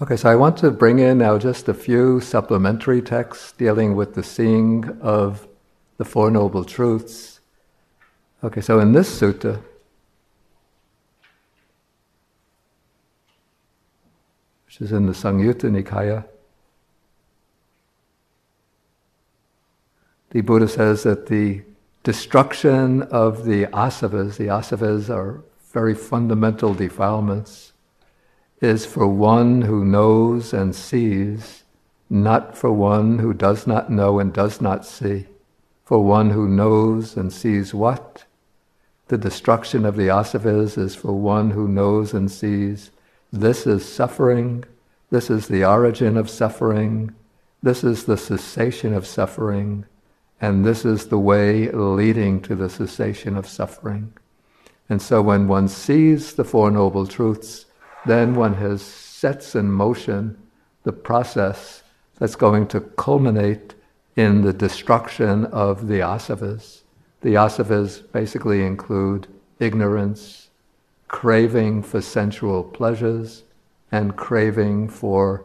Okay, so I want to bring in now just a few supplementary texts dealing with the seeing of the Four Noble Truths. Okay, so in this sutta, which is in the Samyutta Nikaya, the Buddha says that the destruction of the asavas, the asavas are very fundamental defilements, is for one who knows and sees, not for one who does not know and does not see. For one who knows and sees what? The destruction of the asavas is for one who knows and sees this is suffering, this is the origin of suffering, this is the cessation of suffering, and this is the way leading to the cessation of suffering. And so when one sees the Four Noble Truths, then one has sets in motion the process that's going to culminate in the destruction of the asavas. The asavas basically include ignorance, craving for sensual pleasures, and craving for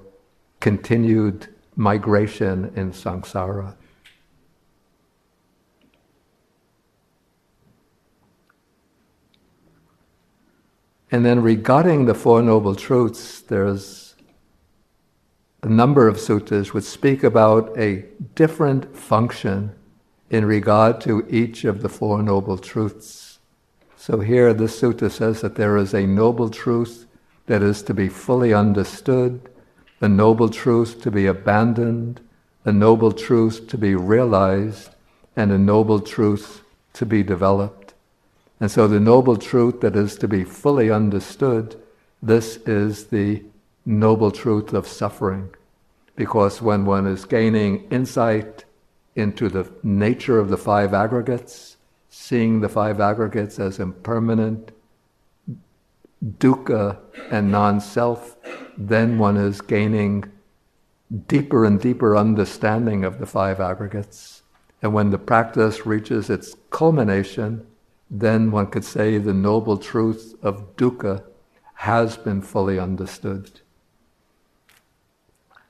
continued migration in samsara. And then regarding the Four Noble Truths, there's a number of suttas which speak about a different function in regard to each of the Four Noble Truths. So here the sutta says that there is a noble truth that is to be fully understood, a noble truth to be abandoned, a noble truth to be realized, and a noble truth to be developed. And so the noble truth that is to be fully understood, this is the noble truth of suffering. Because when one is gaining insight into the nature of the five aggregates, seeing the five aggregates as impermanent, dukkha and non self, then one is gaining deeper and deeper understanding of the five aggregates. And when the practice reaches its culmination, then one could say the noble truth of dukkha has been fully understood.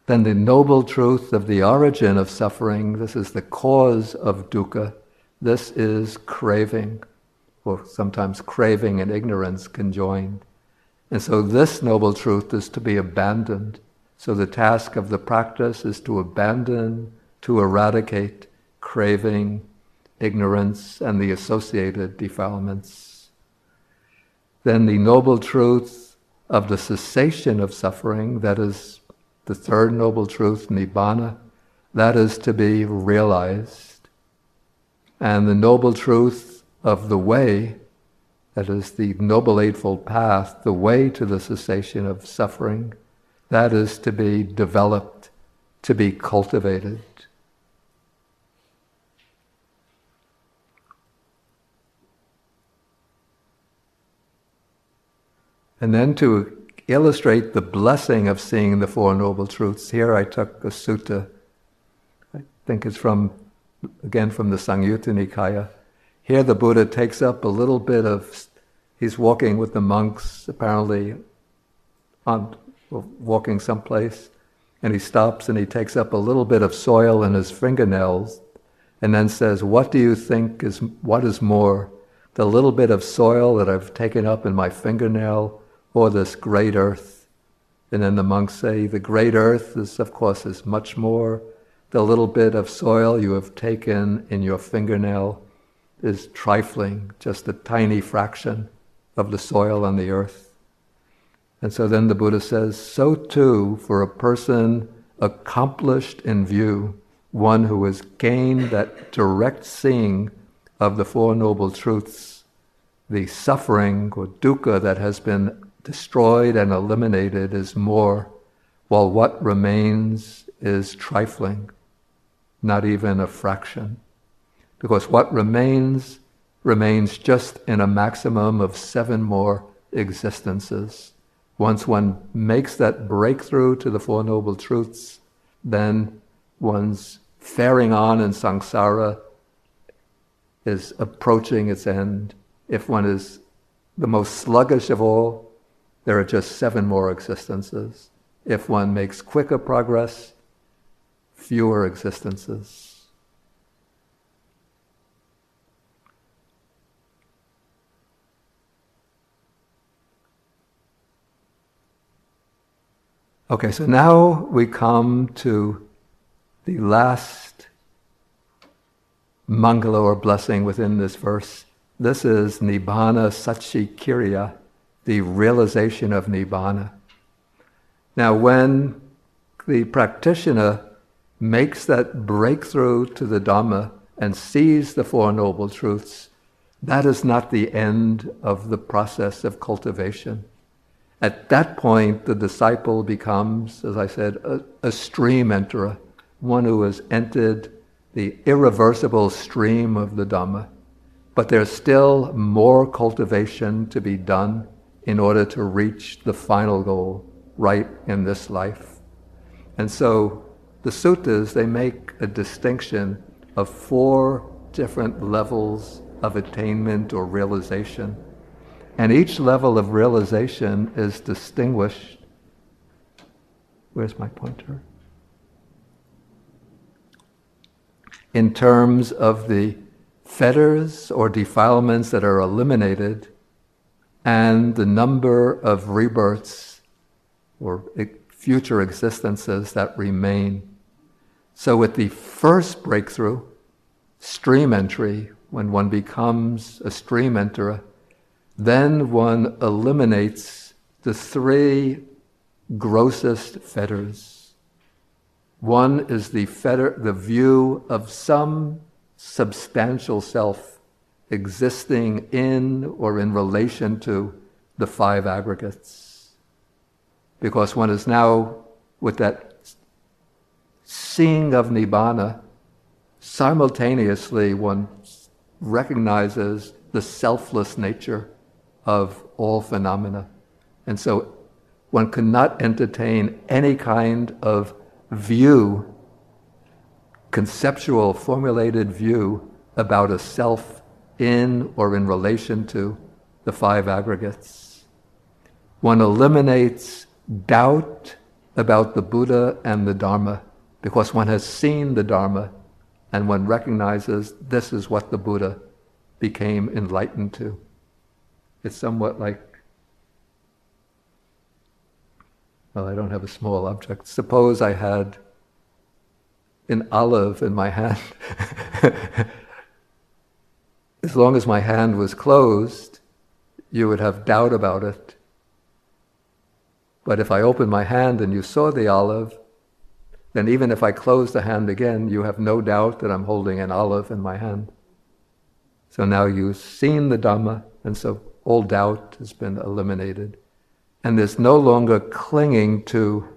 Then the noble truth of the origin of suffering, this is the cause of dukkha, this is craving, or sometimes craving and ignorance conjoined. And so this noble truth is to be abandoned. So the task of the practice is to abandon, to eradicate craving, ignorance, and the associated defilements. Then the noble truth of the cessation of suffering, that is the third noble truth, nibbana, that is to be realized. And the noble truth of the way, that is the Noble Eightfold Path, the way to the cessation of suffering, that is to be developed, to be cultivated. And then to illustrate the blessing of seeing the Four Noble Truths, here I took a sutta, I think it's from, again, from the Samyutta Nikaya. Here the Buddha takes up a little bit of, he's walking with the monks, apparently on walking someplace, and he stops and he takes up a little bit of soil in his fingernails and then says, What do you think is, what is more, the little bit of soil that I've taken up in my fingernail or this great earth. And then the monks say, the great earth is, of course, is much more. The little bit of soil you have taken in your fingernail is trifling, just a tiny fraction of the soil on the earth. And so then the Buddha says, so too for a person accomplished in view, one who has gained that direct seeing of the Four Noble Truths, the suffering or dukkha that has been destroyed and eliminated is more, while what remains is trifling, not even a fraction. Because what remains remains just in a maximum of seven more existences. Once one makes that breakthrough to the Four Noble Truths, then one's faring on in samsara is approaching its end. If one is the most sluggish of all, there are just seven more existences. If one makes quicker progress, fewer existences. Okay, so now we come to the last mangala or blessing within this verse. This is Nibbana Satchikiriya, the realization of Nibbana. Now, when the practitioner makes that breakthrough to the Dhamma and sees the Four Noble Truths, that is not the end of the process of cultivation. At that point, the disciple becomes, as I said, a, a stream enterer, one who has entered the irreversible stream of the Dhamma. But there's still more cultivation to be done in order to reach the final goal right in this life. And so the suttas, they make a distinction of four different levels of attainment or realization. And each level of realization is distinguished. Where's my pointer? In terms of the fetters or defilements that are eliminated and the number of rebirths or future existences that remain. So, with the first breakthrough, stream entry, when one becomes a stream enterer, then one eliminates the three grossest fetters. One is the fetter, the view of some substantial self existing in or in relation to the five aggregates. Because one is now, with that seeing of Nibbana, simultaneously one recognizes the selfless nature of all phenomena. And so one cannot entertain any kind of view, conceptual, formulated view about a self in or in relation to the five aggregates. One eliminates doubt about the Buddha and the Dharma because one has seen the Dharma and one recognizes this is what the Buddha became enlightened to. It's somewhat like, well, I don't have a small object. Suppose I had an olive in my hand. as long as my hand was closed, you would have doubt about it. But if I opened my hand and you saw the olive, then even if I close the hand again, you have no doubt that I'm holding an olive in my hand. So now you've seen the Dhamma, and so all doubt has been eliminated. And there's no longer clinging to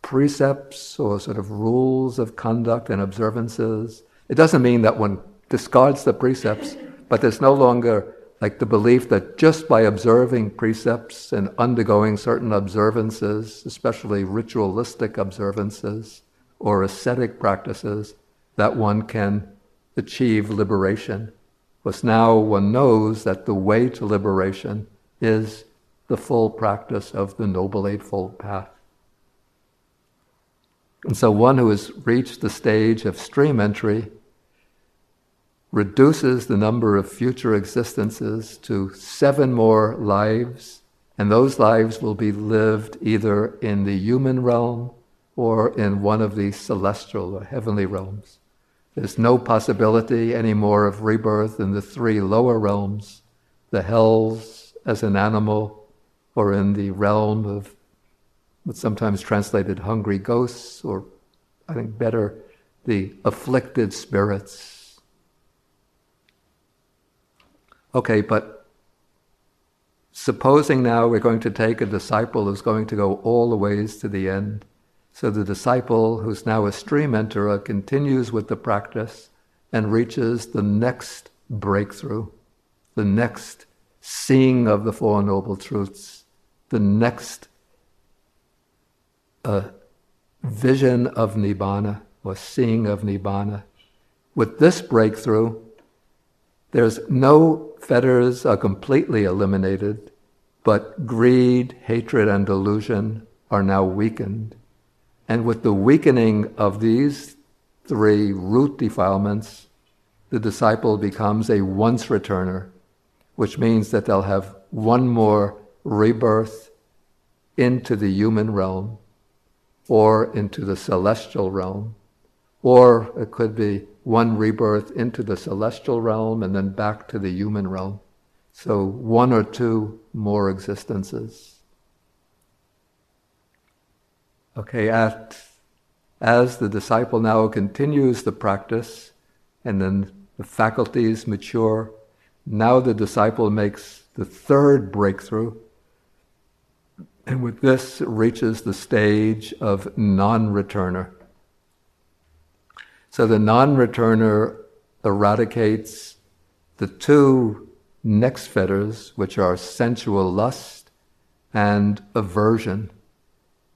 precepts or sort of rules of conduct and observances. It doesn't mean that one discards the precepts, but there's no longer like the belief that just by observing precepts and undergoing certain observances, especially ritualistic observances or ascetic practices, that one can achieve liberation. Because now one knows that the way to liberation is the full practice of the Noble Eightfold Path. And so one who has reached the stage of stream entry reduces the number of future existences to seven more lives, and those lives will be lived either in the human realm or in one of the celestial or heavenly realms. There's no possibility anymore of rebirth in the three lower realms, the hells as an animal, or in the realm of what's sometimes translated hungry ghosts, or I think better, the afflicted spirits. Okay, but supposing now we're going to take a disciple who's going to go all the ways to the end so the disciple, who's now a stream enterer, continues with the practice and reaches the next breakthrough, the next seeing of the Four Noble Truths, the next uh, vision of Nibbana or seeing of Nibbana. With this breakthrough, there's no fetters are completely eliminated, but greed, hatred, and delusion are now weakened. And with the weakening of these three root defilements, the disciple becomes a once returner, which means that they'll have one more rebirth into the human realm or into the celestial realm, or it could be one rebirth into the celestial realm and then back to the human realm. So one or two more existences. Okay, at, as the disciple now continues the practice and then the faculties mature, now the disciple makes the third breakthrough and with this reaches the stage of non-returner. So the non-returner eradicates the two next fetters, which are sensual lust and aversion.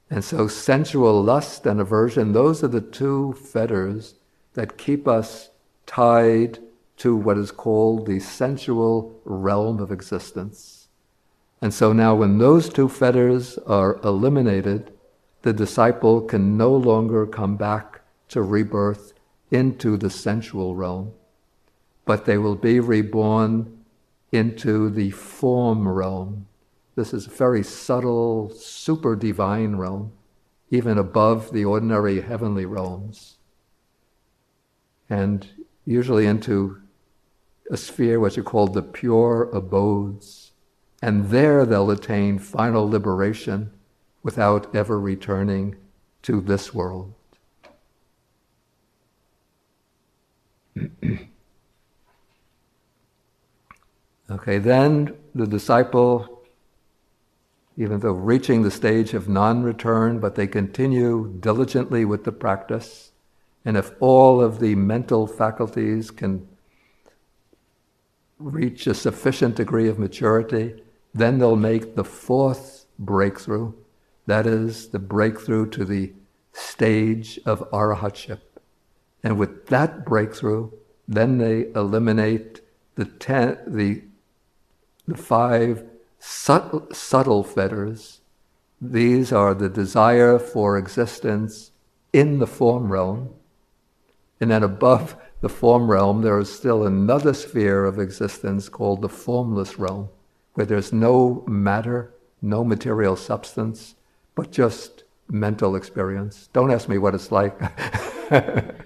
And so sensual lust and aversion, those are the two fetters that keep us tied to what is called the sensual realm of existence. And so now, when those two fetters are eliminated, the disciple can no longer come back to rebirth into the sensual realm, but they will be reborn into the form realm. This is a very subtle, super divine realm, even above the ordinary heavenly realms. And usually into a sphere which are called the pure abodes. And there they'll attain final liberation without ever returning to this world. okay, then the disciple, even though reaching the stage of non return, but they continue diligently with the practice. And if all of the mental faculties can reach a sufficient degree of maturity, then they'll make the fourth breakthrough. That is the breakthrough to the stage of arahatship. And with that breakthrough, then they eliminate the ten, the, the five subtle, subtle fetters. These are the desire for existence in the form realm. And then above the form realm, there is still another sphere of existence called the formless realm, where there's no matter, no material substance, but just mental experience. Don't ask me what it's like.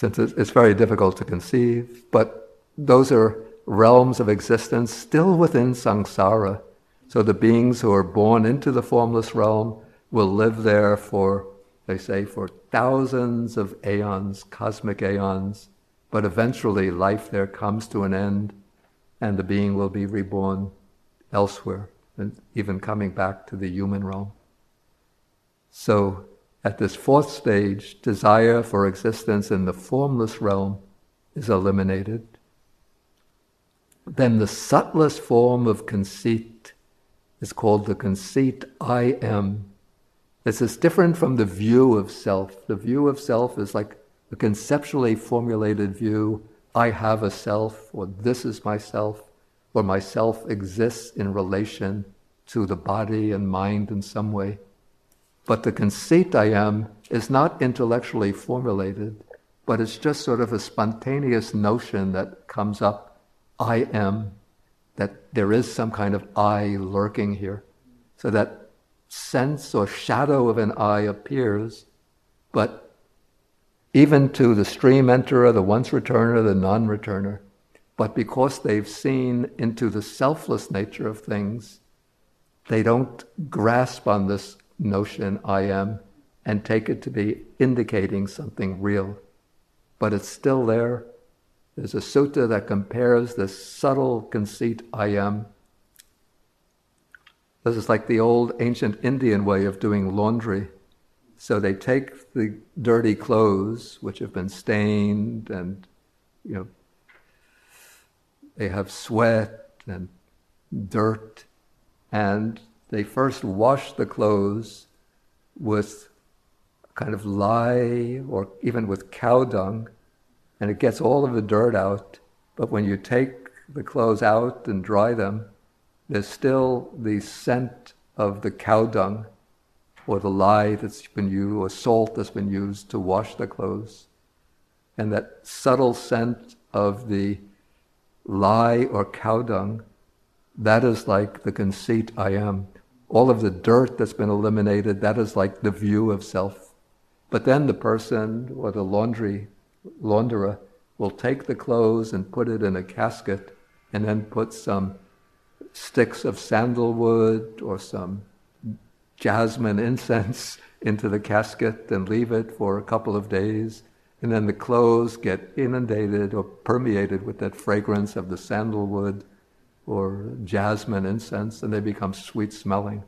Since it's very difficult to conceive, but those are realms of existence still within samsara. So the beings who are born into the formless realm will live there for they say, for thousands of aeons, cosmic aeons, but eventually life there comes to an end and the being will be reborn elsewhere, and even coming back to the human realm. So, at this fourth stage, desire for existence in the formless realm is eliminated. Then the subtlest form of conceit is called the conceit I am this is different from the view of self. The view of self is like a conceptually formulated view I have a self, or this is myself, or myself exists in relation to the body and mind in some way. But the conceit I am is not intellectually formulated, but it's just sort of a spontaneous notion that comes up I am, that there is some kind of I lurking here. So that sense or shadow of an I appears, but even to the stream enterer, the once returner, the non returner, but because they've seen into the selfless nature of things, they don't grasp on this notion, I am, and take it to be indicating something real. But it's still there. There's a sutta that compares this subtle conceit, I am, this is like the old ancient Indian way of doing laundry. So they take the dirty clothes, which have been stained and, you know, they have sweat and dirt, and they first wash the clothes with kind of lye or even with cow dung, and it gets all of the dirt out. But when you take the clothes out and dry them, there's still the scent of the cow dung or the lye that's been used or salt that's been used to wash the clothes. And that subtle scent of the lye or cow dung, that is like the conceit I am. All of the dirt that's been eliminated, that is like the view of self. But then the person or the laundry launderer will take the clothes and put it in a casket and then put some sticks of sandalwood or some jasmine incense into the casket and leave it for a couple of days. And then the clothes get inundated or permeated with that fragrance of the sandalwood or jasmine incense, and they become sweet smelling.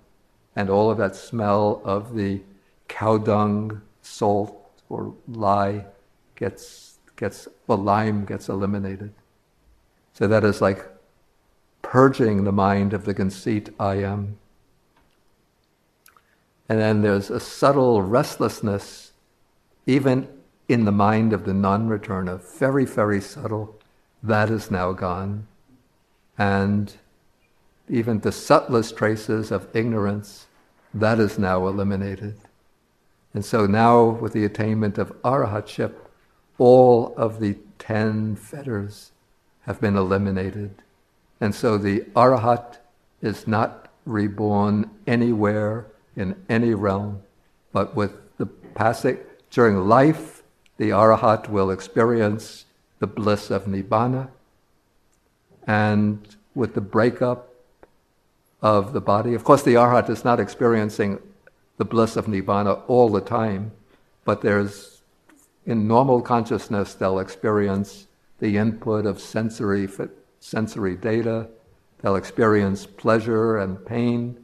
And all of that smell of the cow dung, salt, or lye gets, gets well, lime gets eliminated. So that is like purging the mind of the conceit I am. And then there's a subtle restlessness, even in the mind of the non returner, very, very subtle. That is now gone. And even the subtlest traces of ignorance, that is now eliminated. And so now, with the attainment of arahatship, all of the ten fetters have been eliminated. And so the arahat is not reborn anywhere in any realm, but with the passing during life, the arahat will experience the bliss of nibbana, and with the breakup of the body, of course, the arhat is not experiencing the bliss of nibbana all the time, but there's in normal consciousness they'll experience the input of sensory sensory data. They'll experience pleasure and pain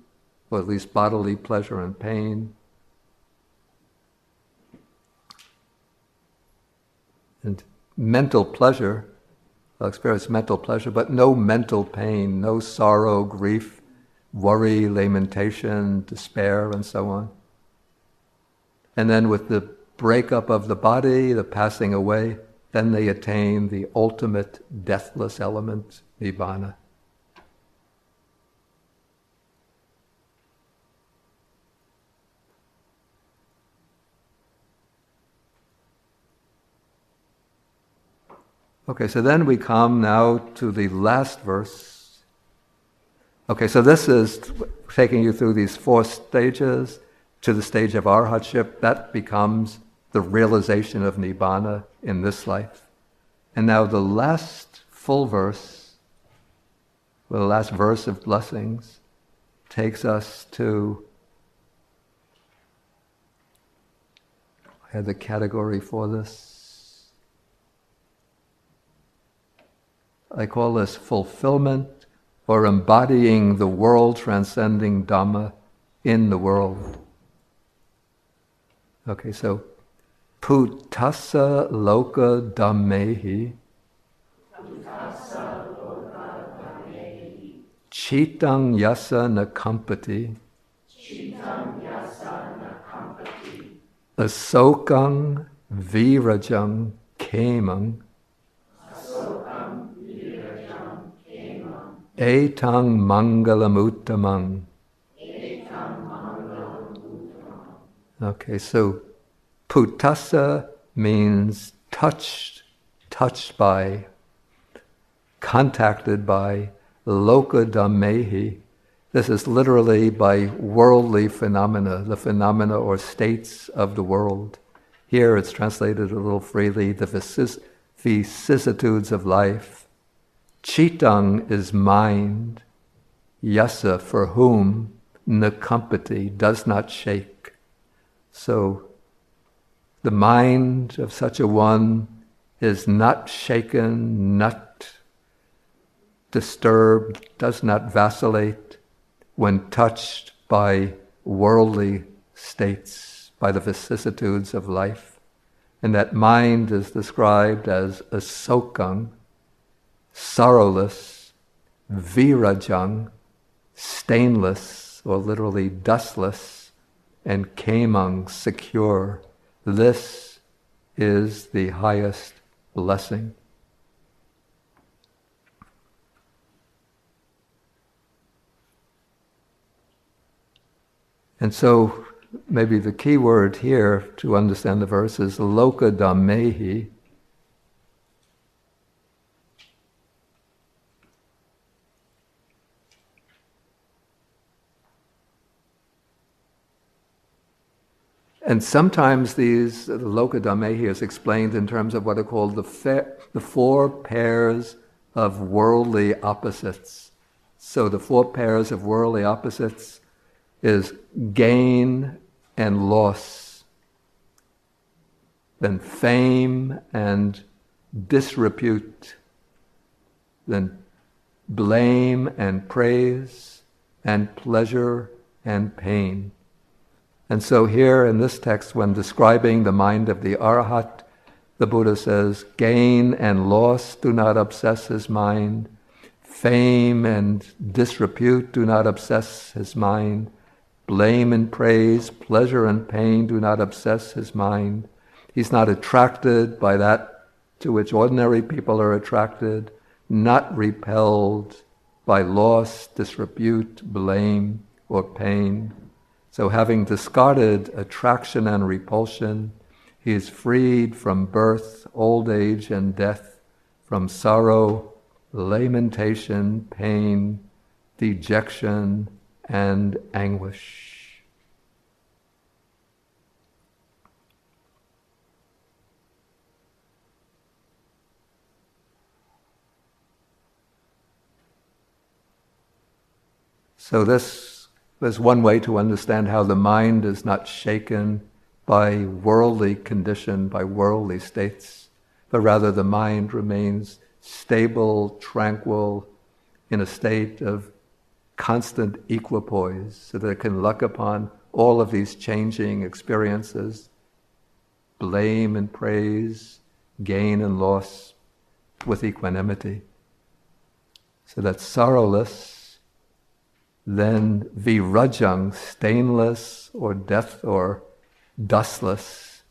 or at least bodily pleasure and pain. And mental pleasure, they'll experience mental pleasure, but no mental pain, no sorrow, grief, worry, lamentation, despair, and so on. And then with the breakup of the body, the passing away, then they attain the ultimate deathless element, nibbana. Okay, so then we come now to the last verse. Okay, so this is taking you through these four stages to the stage of arhatship. That becomes the realization of nibbana in this life. And now the last full verse, well, the last verse of blessings, takes us to. I had the category for this. I call this fulfillment or embodying the world transcending Dhamma in the world. Okay, so Putassa loka dhammehi. Chitang yasa nakampati Asokang virajang kemang Etang mangalamuttamang. Okay, so putasa means touched, touched by, contacted by, loka dhammehi. This is literally by worldly phenomena, the phenomena or states of the world. Here it's translated a little freely, the vicissitudes of life. Chitang is mind, yasa for whom nakampati does not shake. So the mind of such a one is not shaken, not disturbed, does not vacillate when touched by worldly states, by the vicissitudes of life. And that mind is described as a sokang, sorrowless, virajang, stainless, or literally dustless, and kemang, secure. This is the highest blessing. And so, maybe the key word here to understand the verse is loka dhammehi. And sometimes these, the loka dhammehi is explained in terms of what are called the, fa- the four pairs of worldly opposites. So the four pairs of worldly opposites is gain and loss, then fame and disrepute, then blame and praise, and pleasure and pain. And so, here in this text, when describing the mind of the Arahat, the Buddha says, gain and loss do not obsess his mind, fame and disrepute do not obsess his mind, blame and praise, pleasure and pain do not obsess his mind. He's not attracted by that to which ordinary people are attracted, not repelled by loss, disrepute, blame, or pain. So, having discarded attraction and repulsion, he is freed from birth, old age, and death, from sorrow, lamentation, pain, dejection, and anguish. So, this is one way to understand how the mind is not shaken by worldly condition, by worldly states, but rather the mind remains stable, tranquil, in a state of constant equipoise so that it can look upon all of these changing experiences, blame and praise, gain and loss, with equanimity. So that's sorrowless, then virajang, stainless or death or dustless.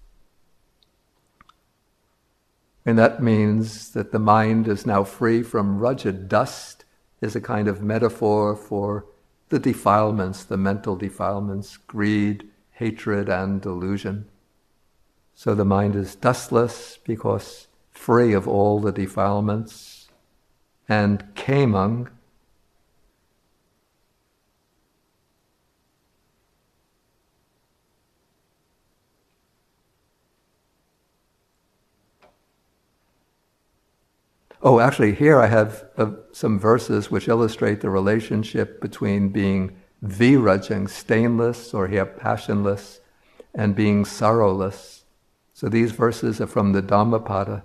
And that means that the mind is now free from raja dust is a kind of metaphor for the defilements, the mental defilements, greed, hatred, and delusion. So the mind is dustless because free of all the defilements. And kemang Oh, actually, here I have uh, some verses which illustrate the relationship between being virajang, stainless, or here passionless, and being sorrowless. So these verses are from the Dhammapada.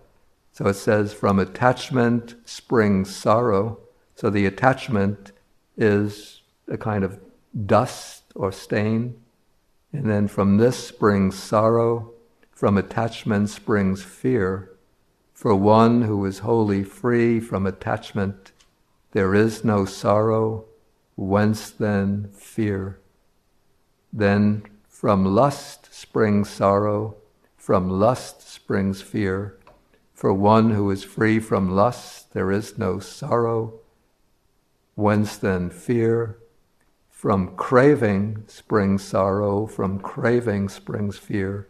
So it says, from attachment springs sorrow. So the attachment is a kind of dust or stain. And then from this springs sorrow. From attachment springs fear. For one who is wholly free from attachment, there is no sorrow, whence then fear? Then from lust springs sorrow, from lust springs fear. For one who is free from lust, there is no sorrow, whence then fear? From craving springs sorrow, from craving springs fear.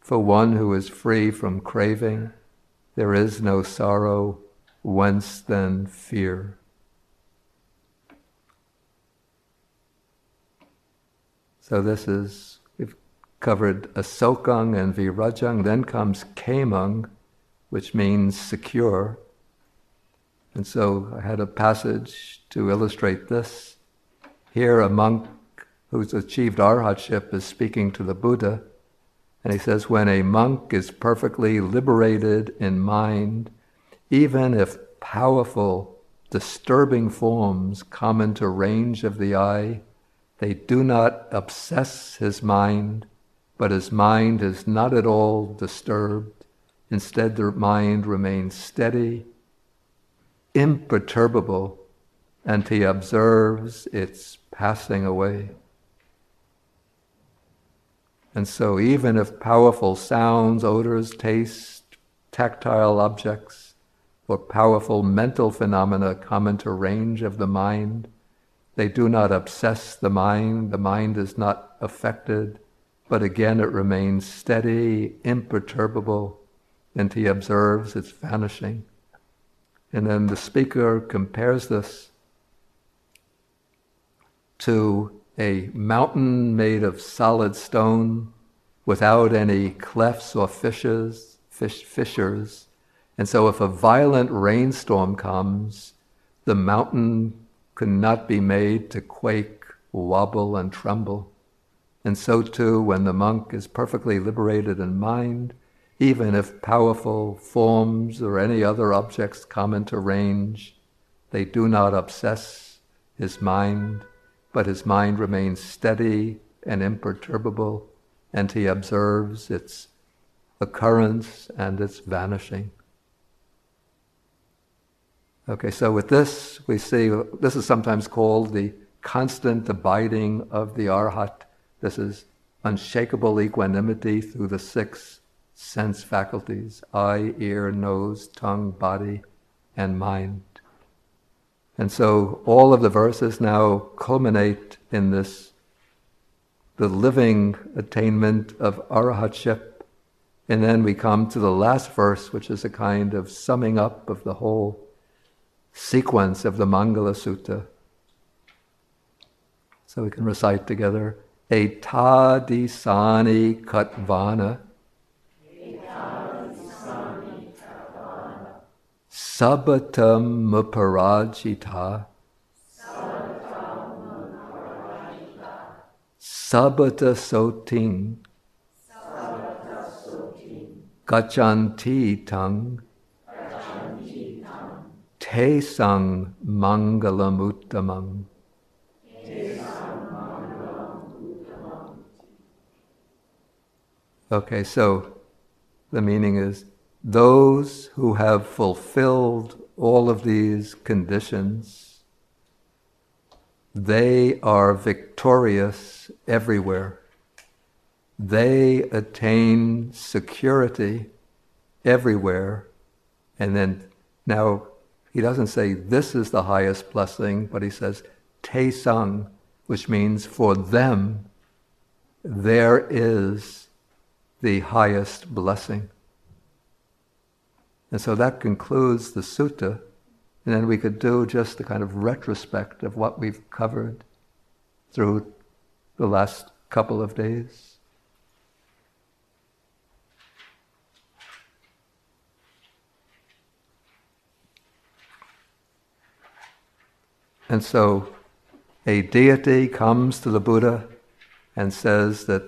For one who is free from craving, there is no sorrow, whence then fear? So this is, we've covered asokang and virajang, then comes kemang, which means secure. And so I had a passage to illustrate this. Here, a monk who's achieved arhatship is speaking to the Buddha, and he says, when a monk is perfectly liberated in mind, even if powerful, disturbing forms come into range of the eye, they do not obsess his mind, but his mind is not at all disturbed. Instead, the mind remains steady, imperturbable, and he observes its passing away. And so, even if powerful sounds, odors, taste, tactile objects, or powerful mental phenomena come into range of the mind, They do not obsess the mind, the mind is not affected, but again it remains steady, imperturbable, and he observes its vanishing. And then the speaker compares this to a mountain made of solid stone without any clefts or fissures, fish, fissures. And so if a violent rainstorm comes, the mountain could not be made to quake, wobble, and tremble. And so too, when the monk is perfectly liberated in mind, even if powerful forms or any other objects come into range, they do not obsess his mind, but his mind remains steady and imperturbable, and he observes its occurrence and its vanishing. Okay, so with this, we see this is sometimes called the constant abiding of the Arhat. This is unshakable equanimity through the six sense faculties eye, ear, nose, tongue, body, and mind. And so all of the verses now culminate in this the living attainment of arahatship. And then we come to the last verse, which is a kind of summing up of the whole sequence of the Mangala Sutta. So we can recite together Etadisani Katvana. Sabatam Muparajita. Sabata Soting. Sabata Soting Gachanti Tang. Te Sang Mangalamuttamam. Okay, so the meaning is those who have fulfilled all of these conditions, they are victorious everywhere. They attain security everywhere. And then now he doesn't say this is the highest blessing, but he says te sang, which means for them there is the highest blessing. And so that concludes the sutta. And then we could do just a kind of retrospect of what we've covered through the last couple of days. And so a deity comes to the Buddha and says that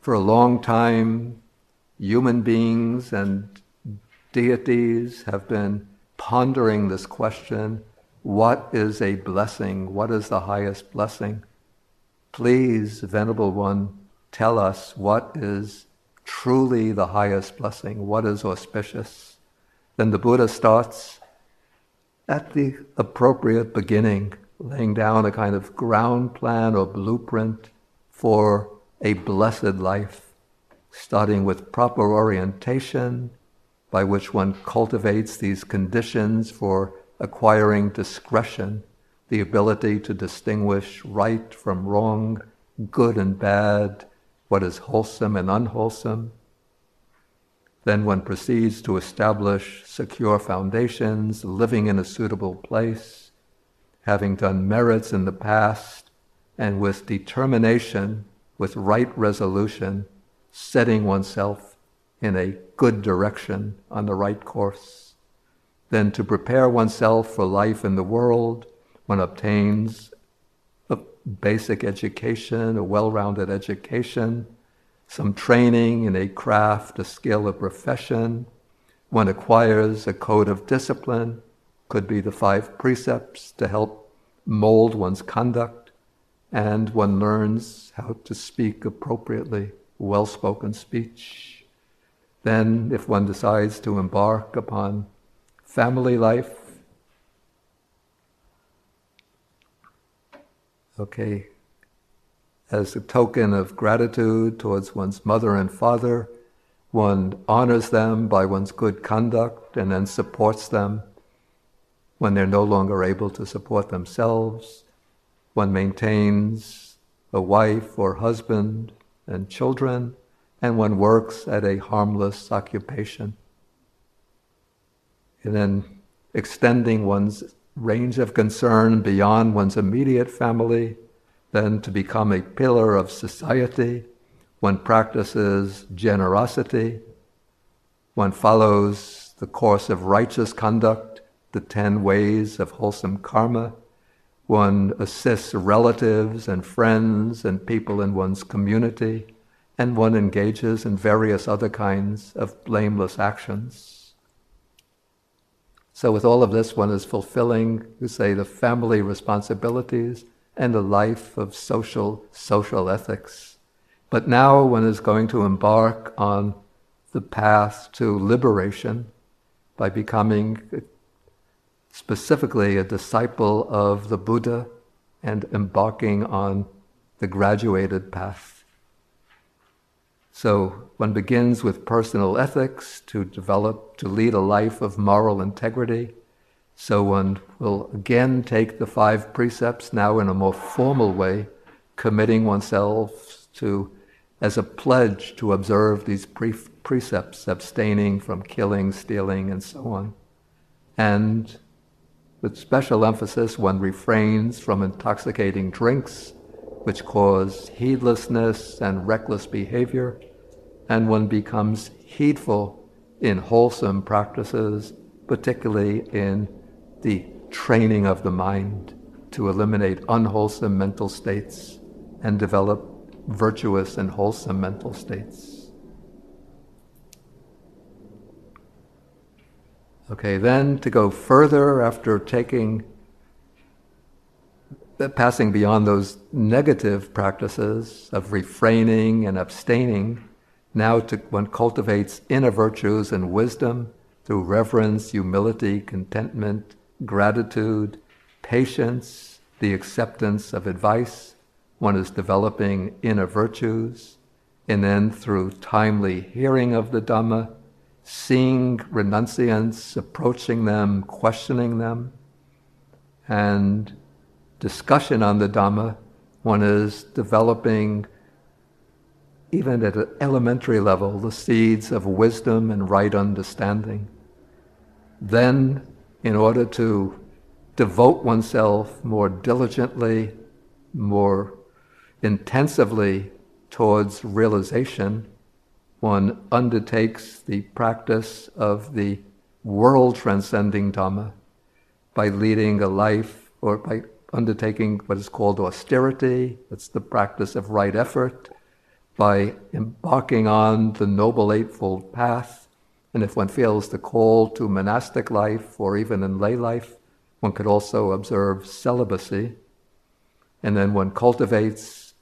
for a long time, human beings and deities have been pondering this question what is a blessing? What is the highest blessing? Please, Venerable One, tell us what is truly the highest blessing, what is auspicious. Then the Buddha starts at the appropriate beginning, laying down a kind of ground plan or blueprint for a blessed life, starting with proper orientation by which one cultivates these conditions for acquiring discretion, the ability to distinguish right from wrong, good and bad, what is wholesome and unwholesome. Then one proceeds to establish secure foundations, living in a suitable place, having done merits in the past, and with determination, with right resolution, setting oneself in a good direction on the right course. Then to prepare oneself for life in the world, one obtains a basic education, a well rounded education, some training in a craft, a skill, a profession. One acquires a code of discipline, could be the five precepts to help mold one's conduct, and one learns how to speak appropriately, well spoken speech. Then, if one decides to embark upon family life, okay, as a token of gratitude towards one's mother and father, one honors them by one's good conduct and then supports them when they're no longer able to support themselves. one maintains a wife or husband and children, and one works at a harmless occupation. And then extending one's range of concern beyond one's immediate family, then to become a pillar of society, one practices generosity, one follows the course of righteous conduct, the ten ways of wholesome karma, one assists relatives and friends and people in one's community, and one engages in various other kinds of blameless actions. So, with all of this, one is fulfilling, you say, the family responsibilities and a life of social social ethics. But now one is going to embark on the path to liberation by becoming specifically a disciple of the Buddha and embarking on the graduated path. So one begins with personal ethics to develop, to lead a life of moral integrity. So one will again take the five precepts now in a more formal way, committing oneself to, as a pledge to observe these pre- precepts, abstaining from killing, stealing, and so on. And with special emphasis, one refrains from intoxicating drinks, which cause heedlessness and reckless behavior, and one becomes heedful in wholesome practices, particularly in the training of the mind to eliminate unwholesome mental states and develop virtuous and wholesome mental states. Okay, then to go further after taking, Uh, passing beyond those negative practices of refraining and abstaining, now to, one cultivates inner virtues and wisdom through reverence, humility, contentment, gratitude, patience, the acceptance of advice. One is developing inner virtues. And then through timely hearing of the Dhamma, seeing renunciants, approaching them, questioning them, and discussion on the Dhamma, one is developing, even at an elementary level, the seeds of wisdom and right understanding. Then, in order to devote oneself more diligently, more intensively towards realization, one undertakes the practice of the world transcending Dhamma by leading a life or by undertaking what is called austerity, that's the practice of right effort, by embarking on the Noble Eightfold Path. And if one feels the call to monastic life or even in lay life, one could also observe celibacy. And then one cultivates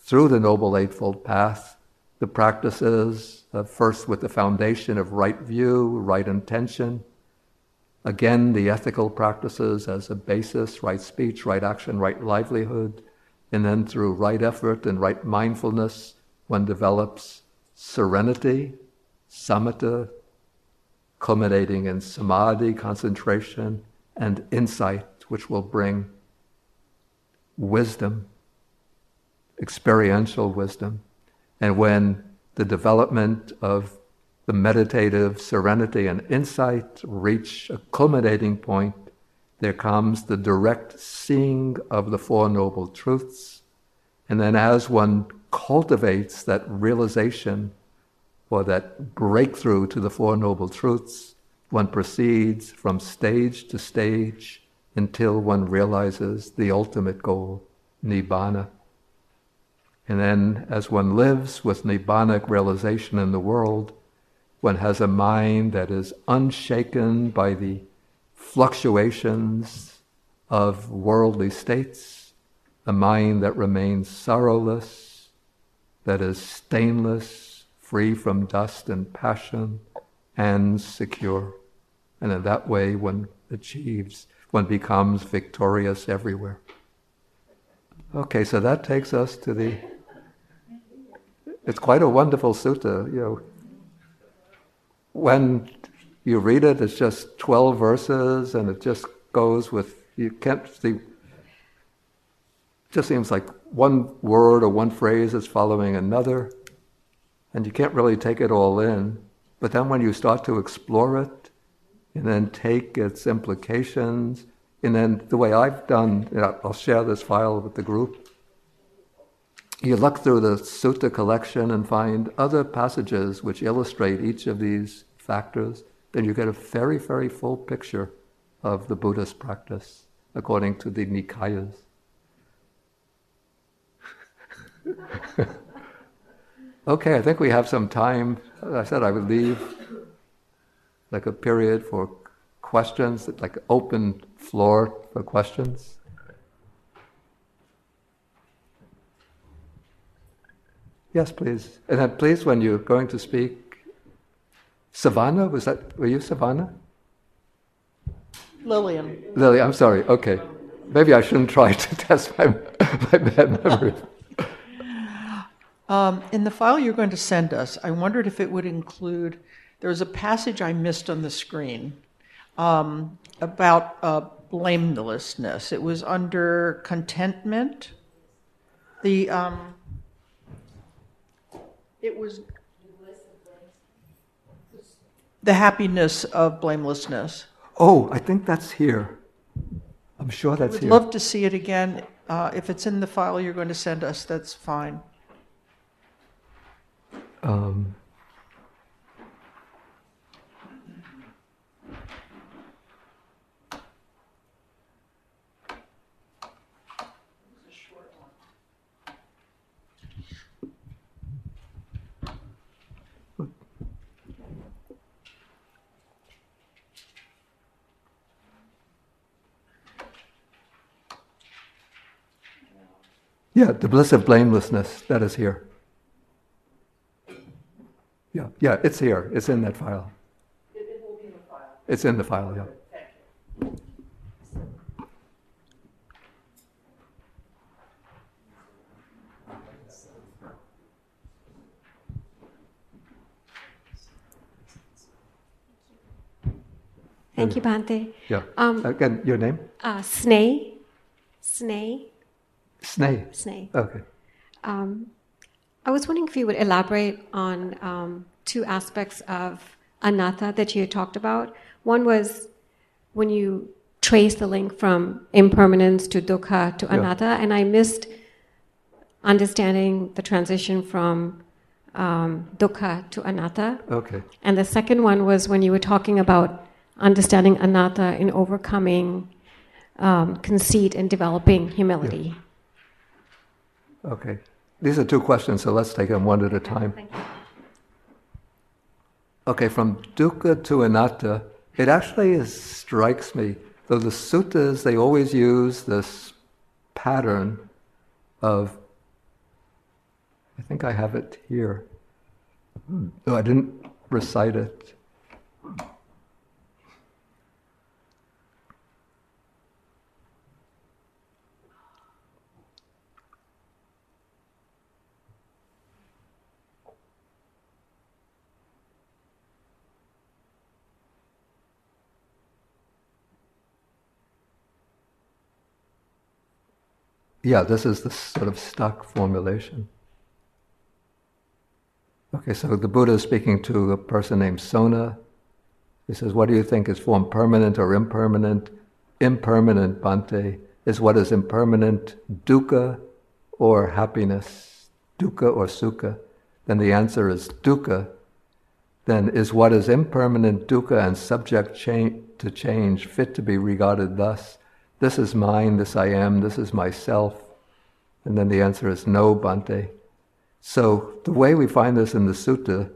through the Noble Eightfold Path the practices, first with the foundation of right view, right intention. Again, the ethical practices as a basis, right speech, right action, right livelihood. And then through right effort and right mindfulness, one develops serenity, samatha, culminating in samadhi, concentration, and insight, which will bring wisdom, experiential wisdom. And when the development of the meditative serenity and insight reach a culminating point, there comes the direct seeing of the Four Noble Truths. And then, as one cultivates that realization or that breakthrough to the Four Noble Truths, one proceeds from stage to stage until one realizes the ultimate goal, Nibbana. And then, as one lives with Nibbanic realization in the world, one has a mind that is unshaken by the fluctuations of worldly states, a mind that remains sorrowless, that is stainless, free from dust and passion, and secure. And in that way, one achieves, one becomes victorious everywhere. Okay, so that takes us to the it's quite a wonderful sutta. You know, when you read it, it's just twelve verses, and it just goes with you can't see. just seems like one word or one phrase is following another, and you can't really take it all in. But then when you start to explore it, and then take its implications, and then the way I've done, you know, I'll share this file with the group. You look through the sutta collection and find other passages which illustrate each of these factors, then you get a very, very full picture of the Buddhist practice according to the Nikayas. okay, I think we have some time. As I said I would leave like a period for questions, like open floor for questions. Yes, please. And then please, when you're going to speak, Savannah, was that, were you Savannah? Lillian. Lily, I'm sorry, okay. Maybe I shouldn't try to test my, my bad memory. Um, in the file you're going to send us, I wondered if it would include, there's a passage I missed on the screen um, about uh, blamelessness. It was under contentment. The, um, it was the happiness of blamelessness. Oh, I think that's here. I'm sure that's here. Would here. love to see it again. Uh, if it's in the file you're going to send us, that's fine. Um, yeah, the bliss of blamelessness, that is here. Yeah, yeah, it's here. It's in that file. It, will be in the file. It's in the file, yeah. Thank you, Thank you, Bhante. Yeah. Um, Again, your name? Uh, Sneh, Sneh, Sneh. Sneh. Okay. Um, I was wondering if you would elaborate on um, two aspects of anatta that you talked about. One was when you trace the link from impermanence to dukkha to Yeah. anatta, and I missed understanding the transition from um, dukkha to anatta. Okay. And the second one was when you were talking about understanding anatta in overcoming um, conceit and developing humility. Okay. These are two questions, so let's take them one at a time. Okay, from dukkha to anatta, it actually is, strikes me, though the suttas, they always use this pattern of, I think I have it here. Hmm. No, I didn't recite it. Yeah, this is the sort of stock formulation. Okay, so the Buddha is speaking to a person named Sona. He says, What do you think is form permanent or impermanent? Impermanent, Bhante, is what is impermanent dukkha or happiness, dukkha or sukha? Then the answer is dukkha. Then is what is impermanent dukkha and subject cha- to change fit to be regarded thus? This is mine, this I am, this is myself. And then the answer is no, Bhante. So the way we find this in the sutta,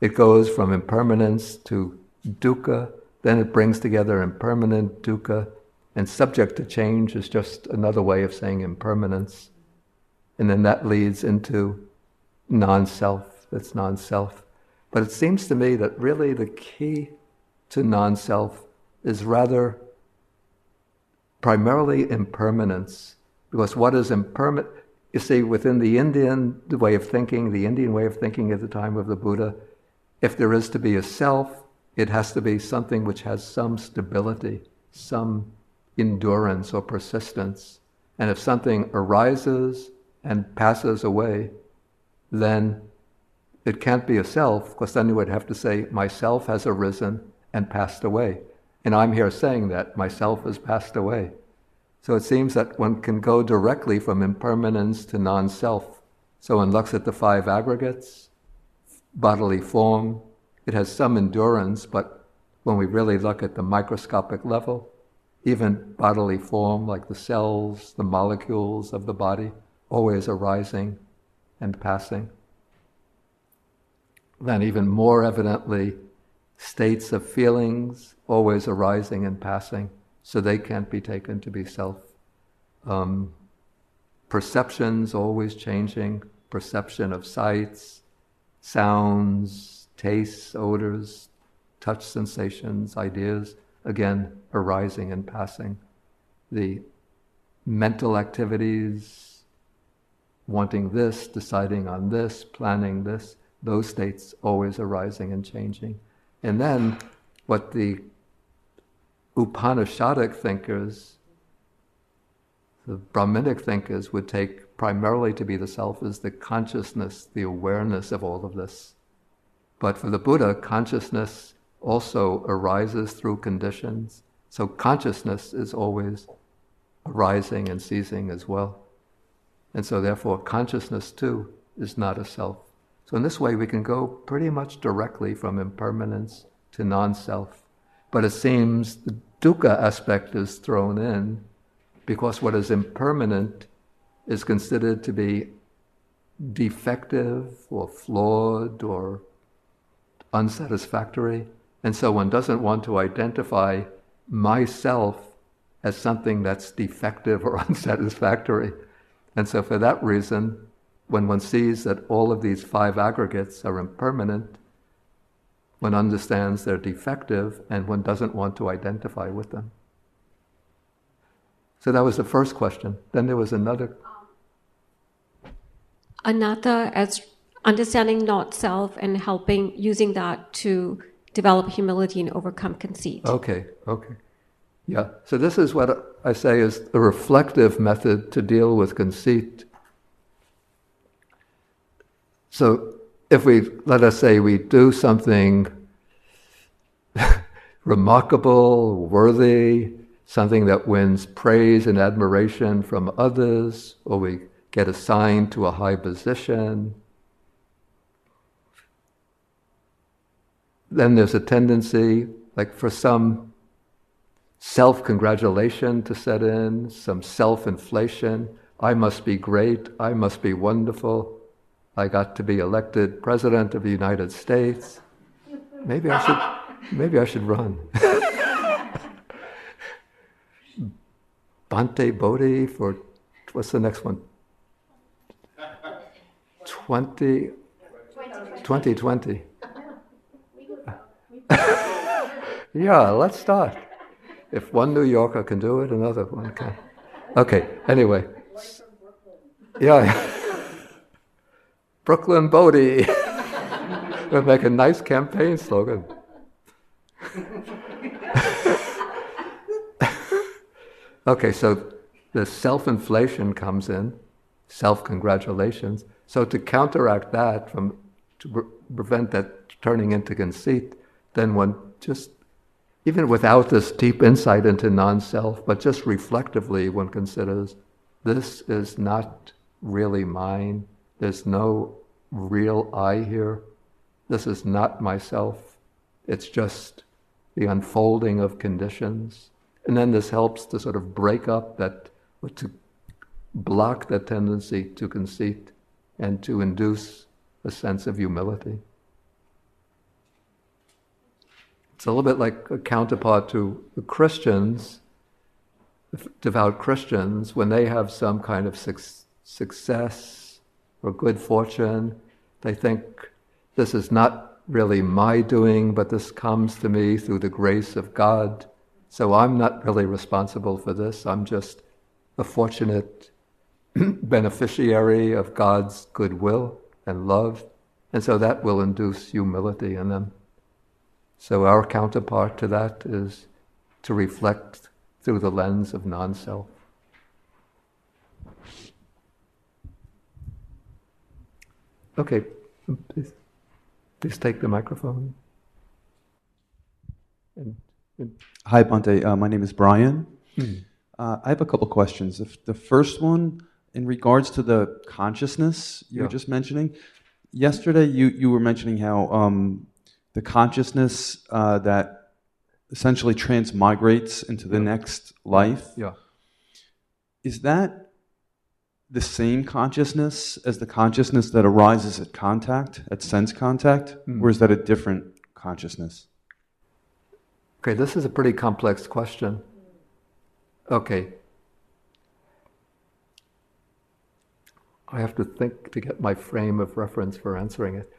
it goes from impermanence to dukkha, then it brings together impermanent dukkha, and subject to change is just another way of saying impermanence. And then that leads into non self, that's non self. But it seems to me that really the key to non self is rather primarily impermanence. Because what is impermanent, you see, within the Indian way of thinking, the Indian way of thinking at the time of the Buddha, if there is to be a self, it has to be something which has some stability, some endurance or persistence. And if something arises and passes away, then it can't be a self, because then you would have to say, myself has arisen and passed away. And I'm here saying that myself has passed away. So it seems that one can go directly from impermanence to non self. So one looks at the five aggregates, bodily form, it has some endurance, but when we really look at the microscopic level, even bodily form, like the cells, the molecules of the body, always arising and passing. Then, even more evidently, states of feelings always arising and passing, so they can't be taken to be self. Um, perceptions always changing, perception of sights, sounds, tastes, odors, touch sensations, ideas, again, arising and passing. The mental activities, wanting this, deciding on this, planning this, those states always arising and changing. And then what the Upanishadic thinkers, the Brahminic thinkers, would take primarily to be the self is the consciousness, the awareness of all of this. But for the Buddha, consciousness also arises through conditions. So consciousness is always arising and ceasing as well. And so, therefore, consciousness too is not a self. So, in this way, we can go pretty much directly from impermanence to non self. But it seems the dukkha aspect is thrown in because what is impermanent is considered to be defective or flawed or unsatisfactory. And so one doesn't want to identify myself as something that's defective or unsatisfactory. And so, for that reason, when one sees that all of these five aggregates are impermanent, one understands they're defective and one doesn't want to identify with them. So that was the first question. Then there was another. Um, Anatta as understanding not self and helping using that to develop humility and overcome conceit. Okay, okay. Yeah, so this is what I say is the reflective method to deal with conceit. So if we, let us say, we do something remarkable, worthy, something that wins praise and admiration from others, or we get assigned to a high position, then there's a tendency, like for some self congratulation to set in, some self inflation. I must be great, I must be wonderful. I got to be elected president of the United States. Maybe I should maybe I should run. Bhante Bodhi for what's the next one? 20 2020. yeah, let's start. If one New Yorker can do it, another one can. Okay, anyway. Yeah. Brooklyn Bodhi. we'll make a nice campaign slogan. okay, so the self inflation comes in, self congratulations. So to counteract that, from to pre- prevent that turning into conceit, then one just even without this deep insight into non self, but just reflectively, one considers this is not really mine. There's no real I here. This is not myself. It's just the unfolding of conditions. And then this helps to sort of break up that, to block that tendency to conceit and to induce a sense of humility. It's a little bit like a counterpart to the Christians, devout Christians, when they have some kind of su- success or good fortune, they think this is not really my doing, but this comes to me through the grace of God. So I'm not really responsible for this. I'm just a fortunate beneficiary of God's goodwill and love. And so that will induce humility in them. So our counterpart to that is to reflect through the lens of non self. Okay, please, please take the microphone. And, and Hi, Bhante. Uh, my name is Brian. Uh, I have a couple questions. If the first one, in regards to the consciousness you were just mentioning, yesterday you, you were mentioning how um, the consciousness uh, that essentially transmigrates into the next life, yeah, is that the same consciousness as the consciousness that arises at contact, at sense contact, hmm. or is that a different consciousness? okay, this is a pretty complex question. Okay. I have to think to get my frame of reference for answering it.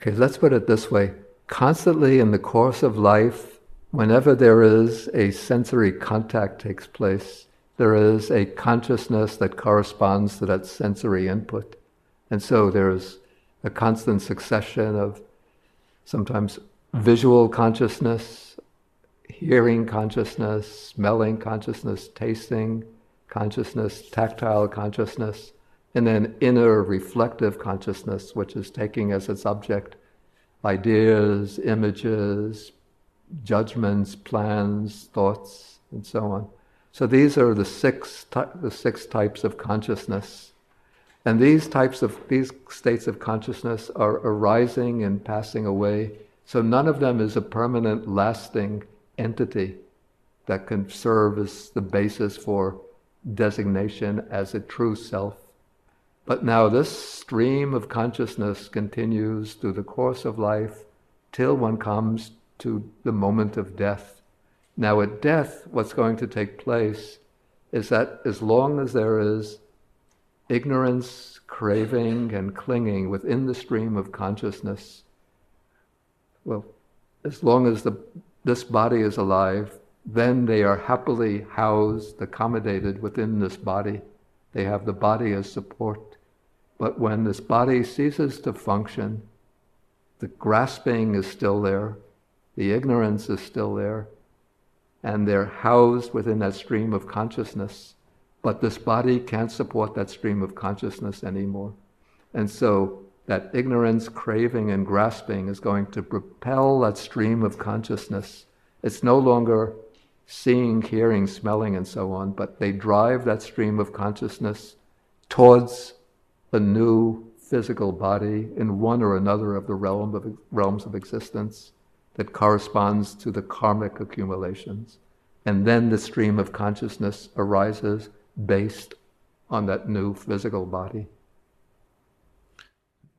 Okay, let's put it this way. Constantly in the course of life, whenever there is a sensory contact takes place, there is a consciousness that corresponds to that sensory input. And so there's a constant succession of sometimes visual consciousness, hearing consciousness, smelling consciousness, tasting consciousness, tactile consciousness, and then inner reflective consciousness, which is taking as its object ideas, images, judgments, plans, thoughts, and so on. So these are the six, ty- the six types of consciousness. And these types of, these states of consciousness are arising and passing away. So none of them is a permanent, lasting entity that can serve as the basis for designation as a true self. But now this stream of consciousness continues through the course of life till one comes to the moment of death. Now, at death, what's going to take place is that as long as there is ignorance, craving, and clinging within the stream of consciousness, well, as long as the, this body is alive, then they are happily housed, accommodated within this body. They have the body as support. But when this body ceases to function, the grasping is still there, the ignorance is still there, and they're housed within that stream of consciousness. But this body can't support that stream of consciousness anymore. And so that ignorance, craving, and grasping is going to propel that stream of consciousness. It's no longer seeing, hearing, smelling, and so on, but they drive that stream of consciousness towards a new physical body in one or another of the realm of, realms of existence that corresponds to the karmic accumulations. And then the stream of consciousness arises based on that new physical body.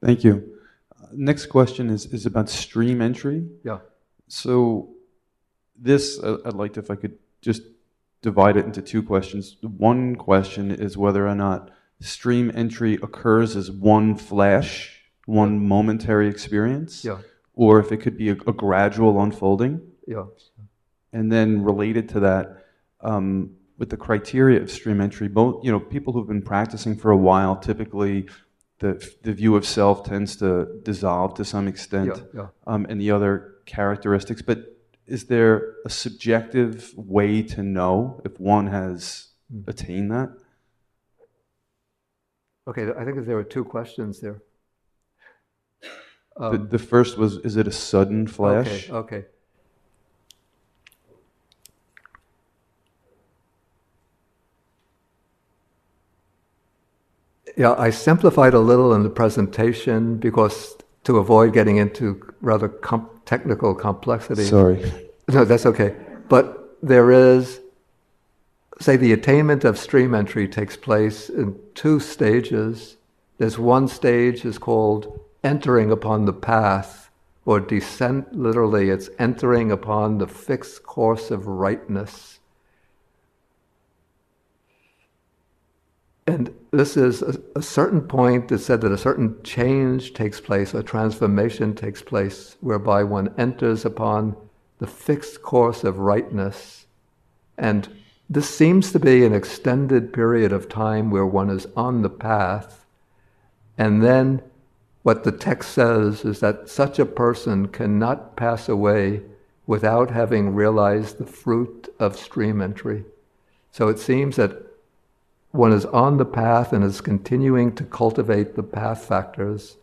Thank you. Uh, next question is, is about stream entry. Yeah. So, this, uh, I'd like to, if I could just divide it into two questions. One question is whether or not stream entry occurs as one flash, one momentary experience, Yeah. Or if it could be a, a gradual unfolding. Yeah. And then related to that, um, with the criteria of stream entry, both you know people who've been practicing for a while, typically the the view of self tends to dissolve to some extent, Yeah, yeah. Um, and the other characteristics. But is there a subjective way to know if one has attained that? Okay, I think there were two questions there. The, Um, the first was, is it a sudden flash? Okay, okay. Yeah, I simplified a little in the presentation because to avoid getting into rather com- technical complexity. Sorry. No, that's okay. But there is, say, the attainment of stream entry takes place in two stages. There's one stage is called entering upon the path, or descent. Literally, it's entering upon the fixed course of rightness. And this is a, a certain point that said that a certain change takes place, a transformation takes place, whereby one enters upon the fixed course of rightness. And this seems to be an extended period of time where one is on the path. And then what the text says is that such a person cannot pass away without having realized the fruit of stream entry. So it seems that one is on the path and is continuing to cultivate the path factors.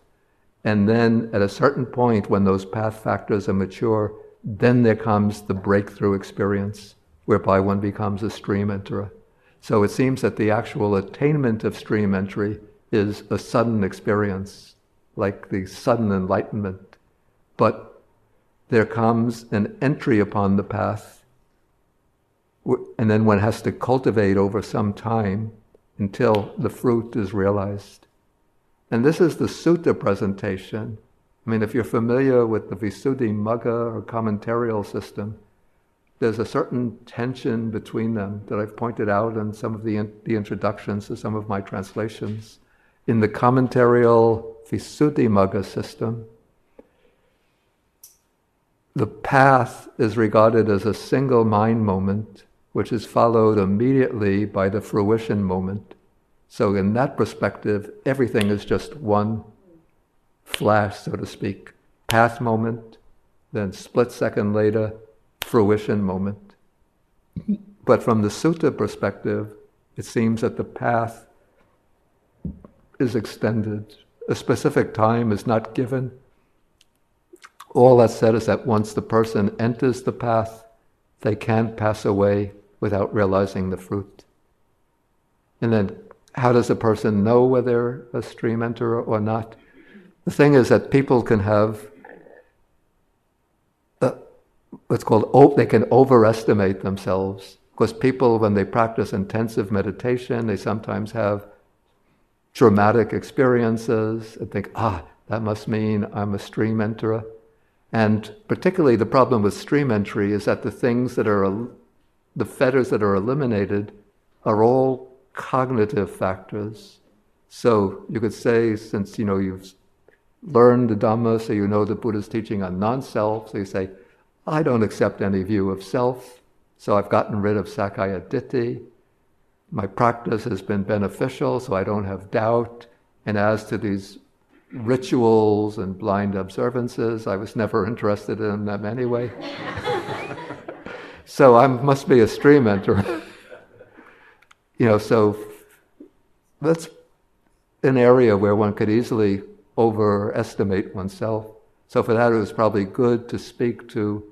And then at a certain point, when those path factors are mature, then there comes the breakthrough experience whereby one becomes a stream enterer. So it seems that the actual attainment of stream entry is a sudden experience, like the sudden enlightenment. But there comes an entry upon the path, and then one has to cultivate over some time until the fruit is realized. And this is the sutta presentation. I mean, if you're familiar with the Visuddhi Visuddhimagga or commentarial system, there's a certain tension between them that I've pointed out in some of the, in, the introductions to some of my translations. In the commentarial Visuddhimagga system, the path is regarded as a single mind moment, which is followed immediately by the fruition moment. So, in that perspective, everything is just one flash, so to speak. Path moment, then split second later, fruition moment. But from the sutta perspective, it seems that the path is extended. A specific time is not given. All that's said is that once the person enters the path, they can't pass away without realizing the fruit. And then, how does a person know whether a stream enterer or not? The thing is that people can have uh, what's called they can overestimate themselves because people when they practice intensive meditation they sometimes have traumatic experiences and think ah that must mean i'm a stream enterer and particularly the problem with stream entry is that the things that are the fetters that are eliminated are all cognitive factors so you could say since you know you've learned the dhamma so you know the buddha's teaching on non-self so you say I don't accept any view of self, so I've gotten rid of Sakkaya Ditthi. My practice has been beneficial, so I don't have doubt. And as to these rituals and blind observances, I was never interested in them anyway. so I must be a stream enterer. you know, so that's an area where one could easily overestimate oneself. So for that, it was probably good to speak to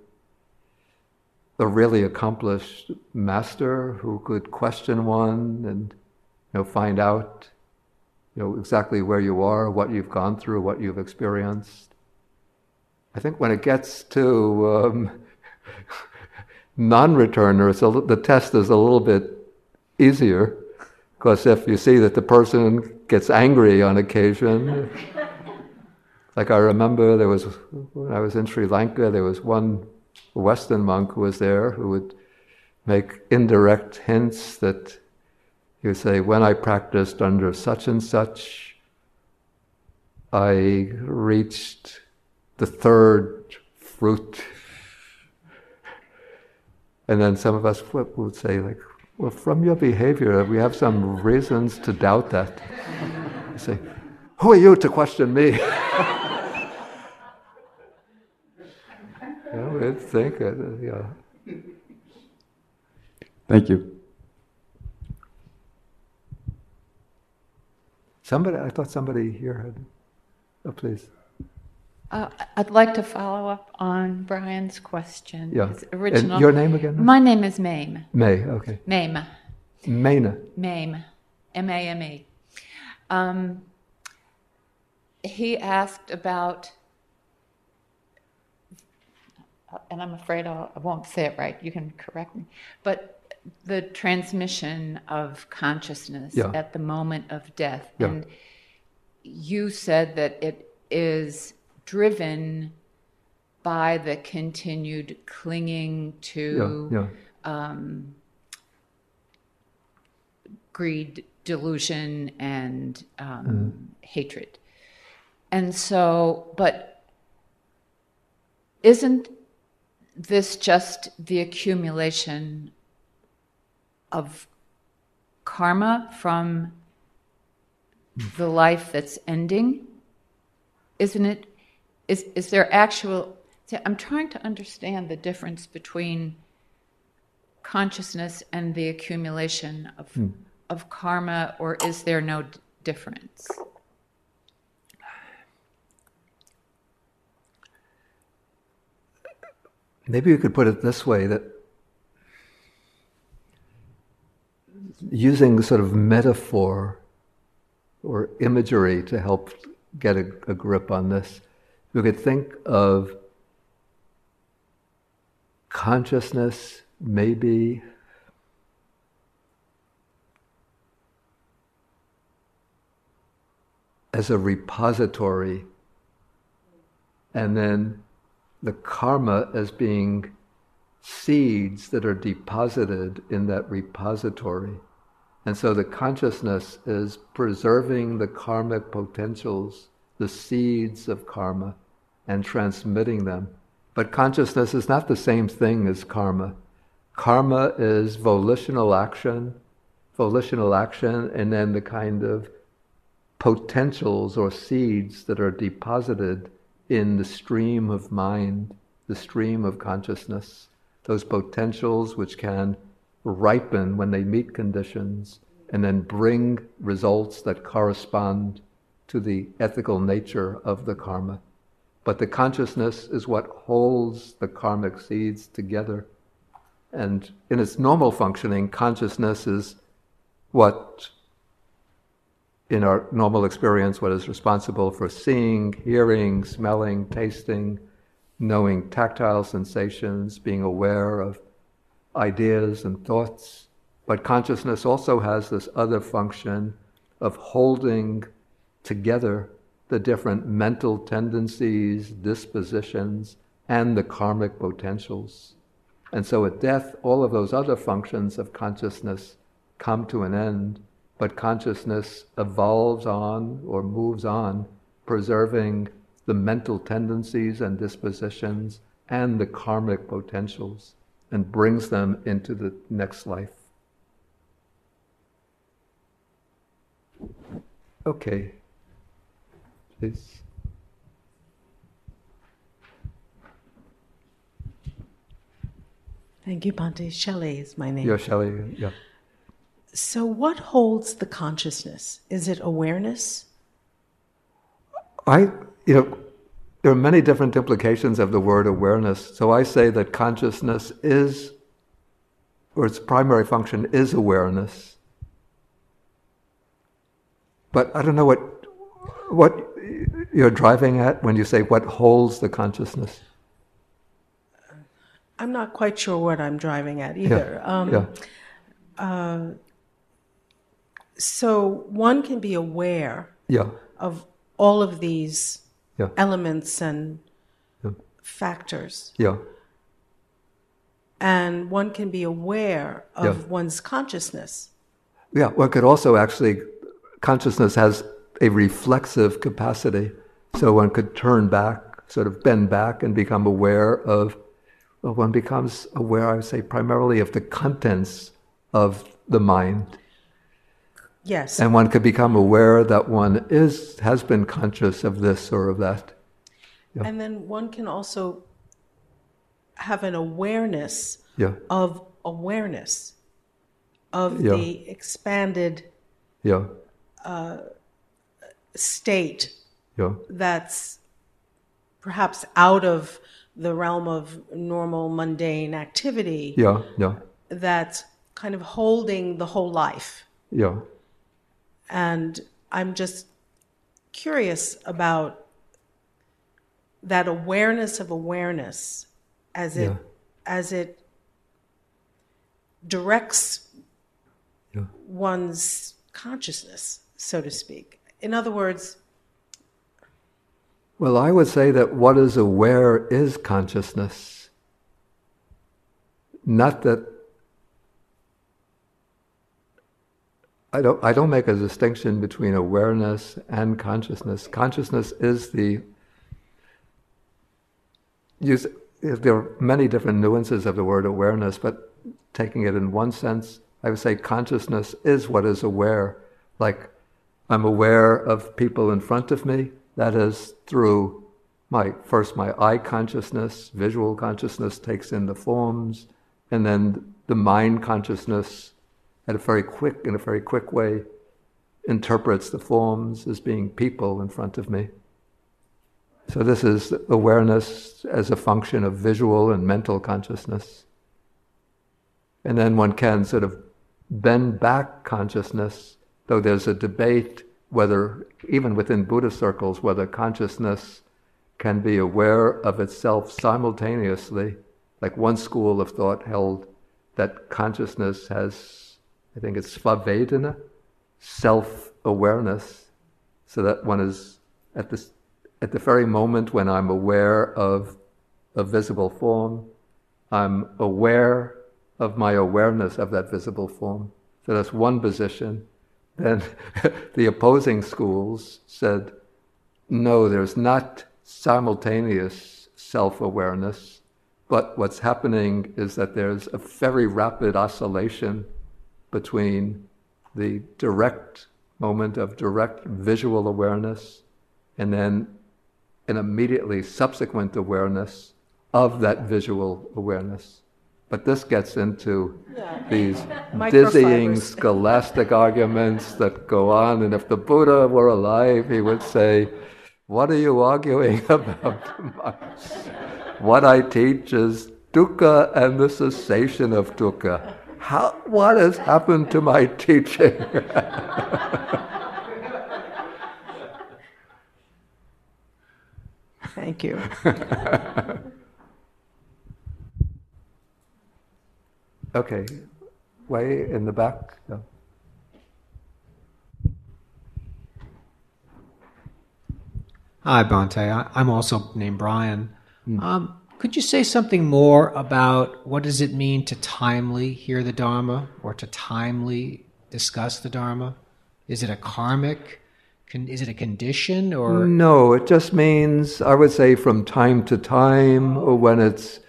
a really accomplished master who could question one and you know find out you know exactly where you are, what you've gone through, what you've experienced. I think when it gets to um, non-returners, the test is a little bit easier because if you see that the person gets angry on occasion, like I remember there was when I was in Sri Lanka, there was one a Western monk who was there who would make indirect hints that he would say, When I practiced under such and such, I reached the third fruit. And then some of us would say, like, well, from your behavior, we have some reasons to doubt that. You say, who are you to question me? Yeah, we'd think it, yeah. Thank you. Somebody, I thought somebody here had. Oh, please. Uh, I'd like to follow up on Brian's question. Yeah. His original. And your name again? My name is Mame. May. Okay. Mame. Maina. Mame. M A M E. Um, he asked about and I'm afraid I'll, I will not say it right, you can correct me, but the transmission of consciousness yeah. at the moment of death. Yeah. And you said that it is driven by the continued clinging to yeah, um, greed, delusion, and um, mm. hatred. And so, but isn't this just the accumulation of karma from the life that's ending? Isn't it? Is, is there actual. See, I'm trying to understand the difference between consciousness and the accumulation of, hmm. of karma, or is there no d- difference? Maybe you could put it this way that using sort of metaphor or imagery to help get a, a grip on this, you could think of consciousness maybe as a repository and then the karma as being seeds that are deposited in that repository. And so the consciousness is preserving the karmic potentials, the seeds of karma, and transmitting them. But consciousness is not the same thing as karma. Karma is volitional action, volitional action, and then the kind of potentials or seeds that are deposited in the stream of mind, the stream of consciousness, those potentials which can ripen when they meet conditions and then bring results that correspond to the ethical nature of the karma. But the consciousness is what holds the karmic seeds together. And in its normal functioning, consciousness is what in our normal experience, what is responsible for seeing, hearing, smelling, tasting, knowing tactile sensations, being aware of ideas and thoughts. But consciousness also has this other function of holding together the different mental tendencies, dispositions, and the karmic potentials. And so at death, all of those other functions of consciousness come to an end but consciousness evolves on or moves on, preserving the mental tendencies and dispositions and the karmic potentials and brings them into the next life. Okay, please. Thank you, Bhante. Shelley is my name. Yeah, Shelley, yeah. So, what holds the consciousness? Is it awareness? I, you know, there are many different implications of the word awareness. So I say that consciousness is, or its primary function is awareness. But I don't know what, what you're driving at when you say what holds the consciousness. I'm not quite sure what I'm driving at either. Yeah. Um, yeah. Uh, so one can be aware Yeah. of all of these Yeah. elements and Yeah. factors, Yeah. and one can be aware of one's consciousness. Yeah. One could also actually, consciousness has a reflexive capacity. So one could turn back, sort of bend back and become aware of, well, one becomes aware, I would say, primarily of the contents of the mind. Yes. And one could become aware that one is, has been conscious of this or of that. Yeah. And then one can also have an awareness Yeah. of awareness of Yeah. the expanded Yeah. Uh, state Yeah. that's perhaps out of the realm of normal mundane activity Yeah. Yeah. that's kind of holding the whole life. Yeah. And I'm just curious about that awareness of awareness as it Yeah. as it directs Yeah. one's consciousness, so to speak. In other words, Well, I would say that what is aware is consciousness. Not that I don't, I don't make a distinction between awareness and consciousness. Consciousness is the. Use, there are many different nuances of the word awareness, but taking it in one sense, I would say consciousness is what is aware. Like, I'm aware of people in front of me. That is through my first my eye consciousness, visual consciousness takes in the forms, and then the mind consciousness, at a very quick, in a very quick way, interprets the forms as being people in front of me. So this is awareness as a function of visual and mental consciousness. And then one can sort of bend back consciousness, though there's a debate whether, even within Buddhist circles, whether consciousness can be aware of itself simultaneously. Like one school of thought held that consciousness has, I think it's svavedana, self awareness, so that one is at this at the very moment when I'm aware of a visible form, I'm aware of my awareness of that visible form. So that's one position. Then the opposing schools said, no, there's not simultaneous self awareness, but what's happening is that there's a very rapid oscillation between the direct moment of direct visual awareness and then an immediately subsequent awareness of that visual awareness. But this gets into these dizzying scholastic arguments that go on. And if the Buddha were alive, he would say, What are you arguing about? what I teach is dukkha and the cessation of dukkha. How, what has happened to my teaching? Thank you. okay, way in the back. No. Hi, Bhante. I, I'm also named Brian. Mm. Um, could you say something more about what does it mean to timely hear the Dharma or to timely discuss the Dharma? Is it a karmic is it a condition or? No, it just means, I would say, from time to time, or when it's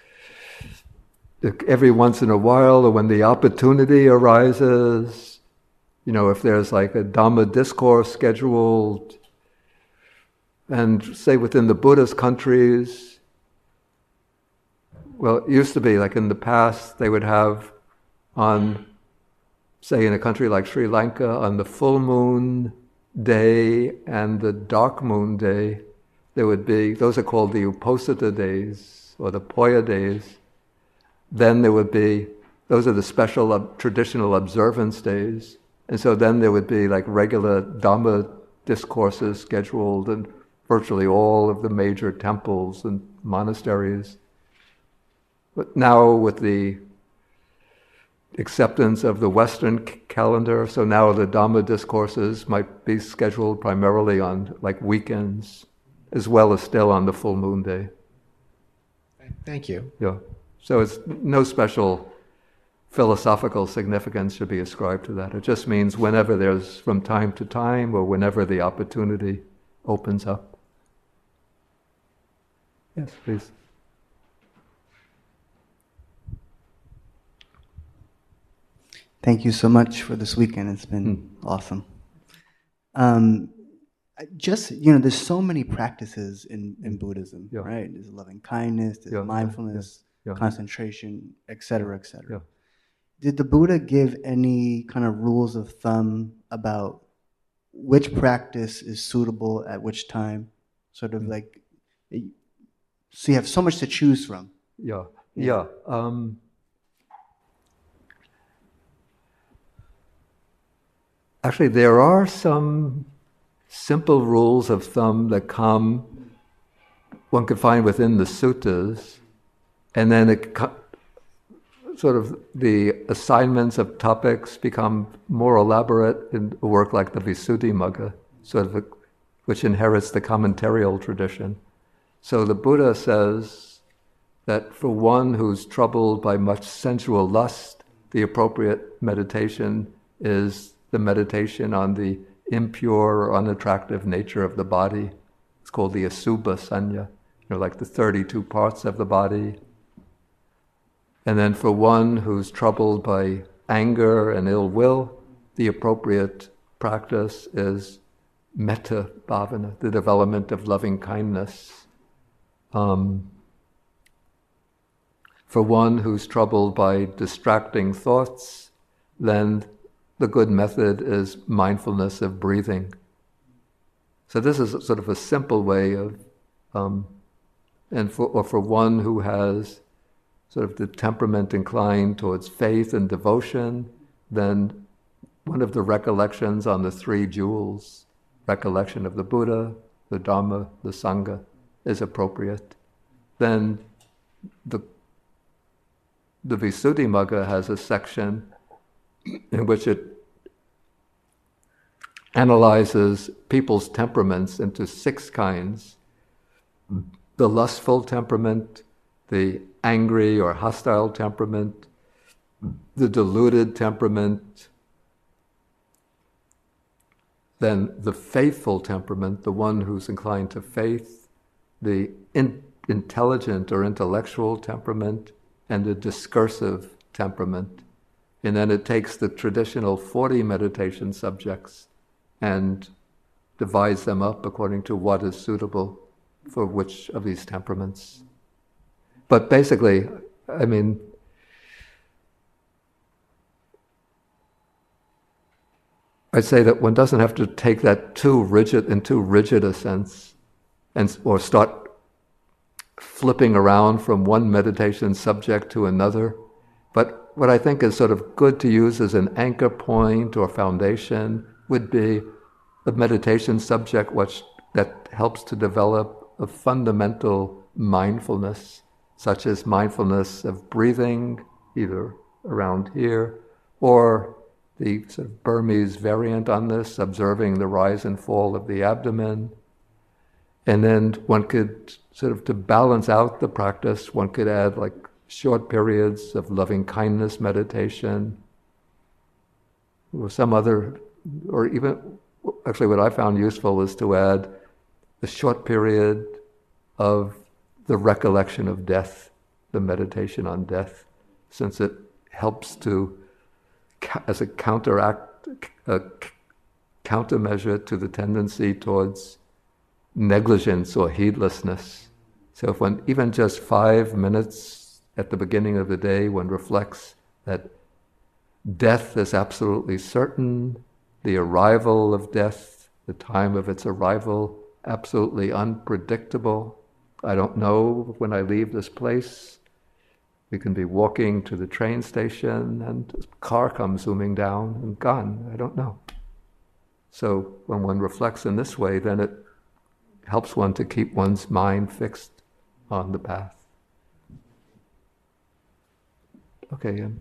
every once in a while, or when the opportunity arises. You know, if there's like a Dhamma discourse scheduled, and say within the Buddhist countries, well, it used to be like in the past, they would have on, say, in a country like Sri Lanka, on the full moon day and the dark moon day, there would be, those are called the Uposatha days or the Poya days. Then there would be, those are the special uh, traditional observance days. And so then there would be like regular Dhamma discourses scheduled in virtually all of the major temples and monasteries. But now with the acceptance of the Western calendar. So now the Dhamma discourses might be scheduled primarily on like weekends, as well as still on the full moon day. Thank you. Yeah. So it's no special philosophical significance should be ascribed to that. It just means whenever there's from time to time or whenever the opportunity opens up. Yes, please. Thank you so much for this weekend. It's been mm. awesome. Um, just you know, there's so many practices in, in Buddhism, yeah. right? There's loving kindness, there's yeah, mindfulness, yeah, concentration, etc., etc. Did the Buddha give any kind of rules of thumb about which practice is suitable at which time? Sort of mm. like, so you have so much to choose from. Yeah, yeah. Um, Actually, there are some simple rules of thumb that come, one can find within the suttas, and then it sort of the assignments of topics become more elaborate in a work like the Visuddhimagga, sort of a, which inherits the commentarial tradition. So the Buddha says that for one who's troubled by much sensual lust, the appropriate meditation is the meditation on the impure or unattractive nature of the body. It's called the Asubha Sanya, you know, like the 32 parts of the body. And then for one who's troubled by anger and ill will, the appropriate practice is metta bhavana, the development of loving kindness. Um, for one who's troubled by distracting thoughts, then the good method is mindfulness of breathing. So this is sort of a simple way of, um, and for or for one who has sort of the temperament inclined towards faith and devotion, then one of the recollections on the three jewels, recollection of the Buddha, the Dharma, the Sangha, is appropriate. Then the the Visuddhimagga has a section in which it analyzes people's temperaments into six kinds the lustful temperament, the angry or hostile temperament, the deluded temperament, then the faithful temperament, the one who's inclined to faith, the in, intelligent or intellectual temperament, and the discursive temperament. And then it takes the traditional 40 meditation subjects and divides them up according to what is suitable for which of these temperaments. But basically, I mean, I'd say that one doesn't have to take that too rigid in too rigid a sense, and or start flipping around from one meditation subject to another. But what I think is sort of good to use as an anchor point or foundation would be a meditation subject which that helps to develop a fundamental mindfulness, such as mindfulness of breathing, either around here or the sort of Burmese variant on this, observing the rise and fall of the abdomen. And then one could sort of to balance out the practice, one could add like short periods of loving kindness meditation or some other, or even actually what I found useful is to add a short period of the recollection of death, the meditation on death, since it helps to as a counteract, a countermeasure to the tendency towards negligence or heedlessness. So if one, even just five minutes at the beginning of the day, one reflects that death is absolutely certain, the arrival of death, the time of its arrival, absolutely unpredictable. I don't know when I leave this place we can be walking to the train station and a car comes zooming down and gone. I don't know. So when one reflects in this way, then it helps one to keep one's mind fixed on the path. Okay, Ian.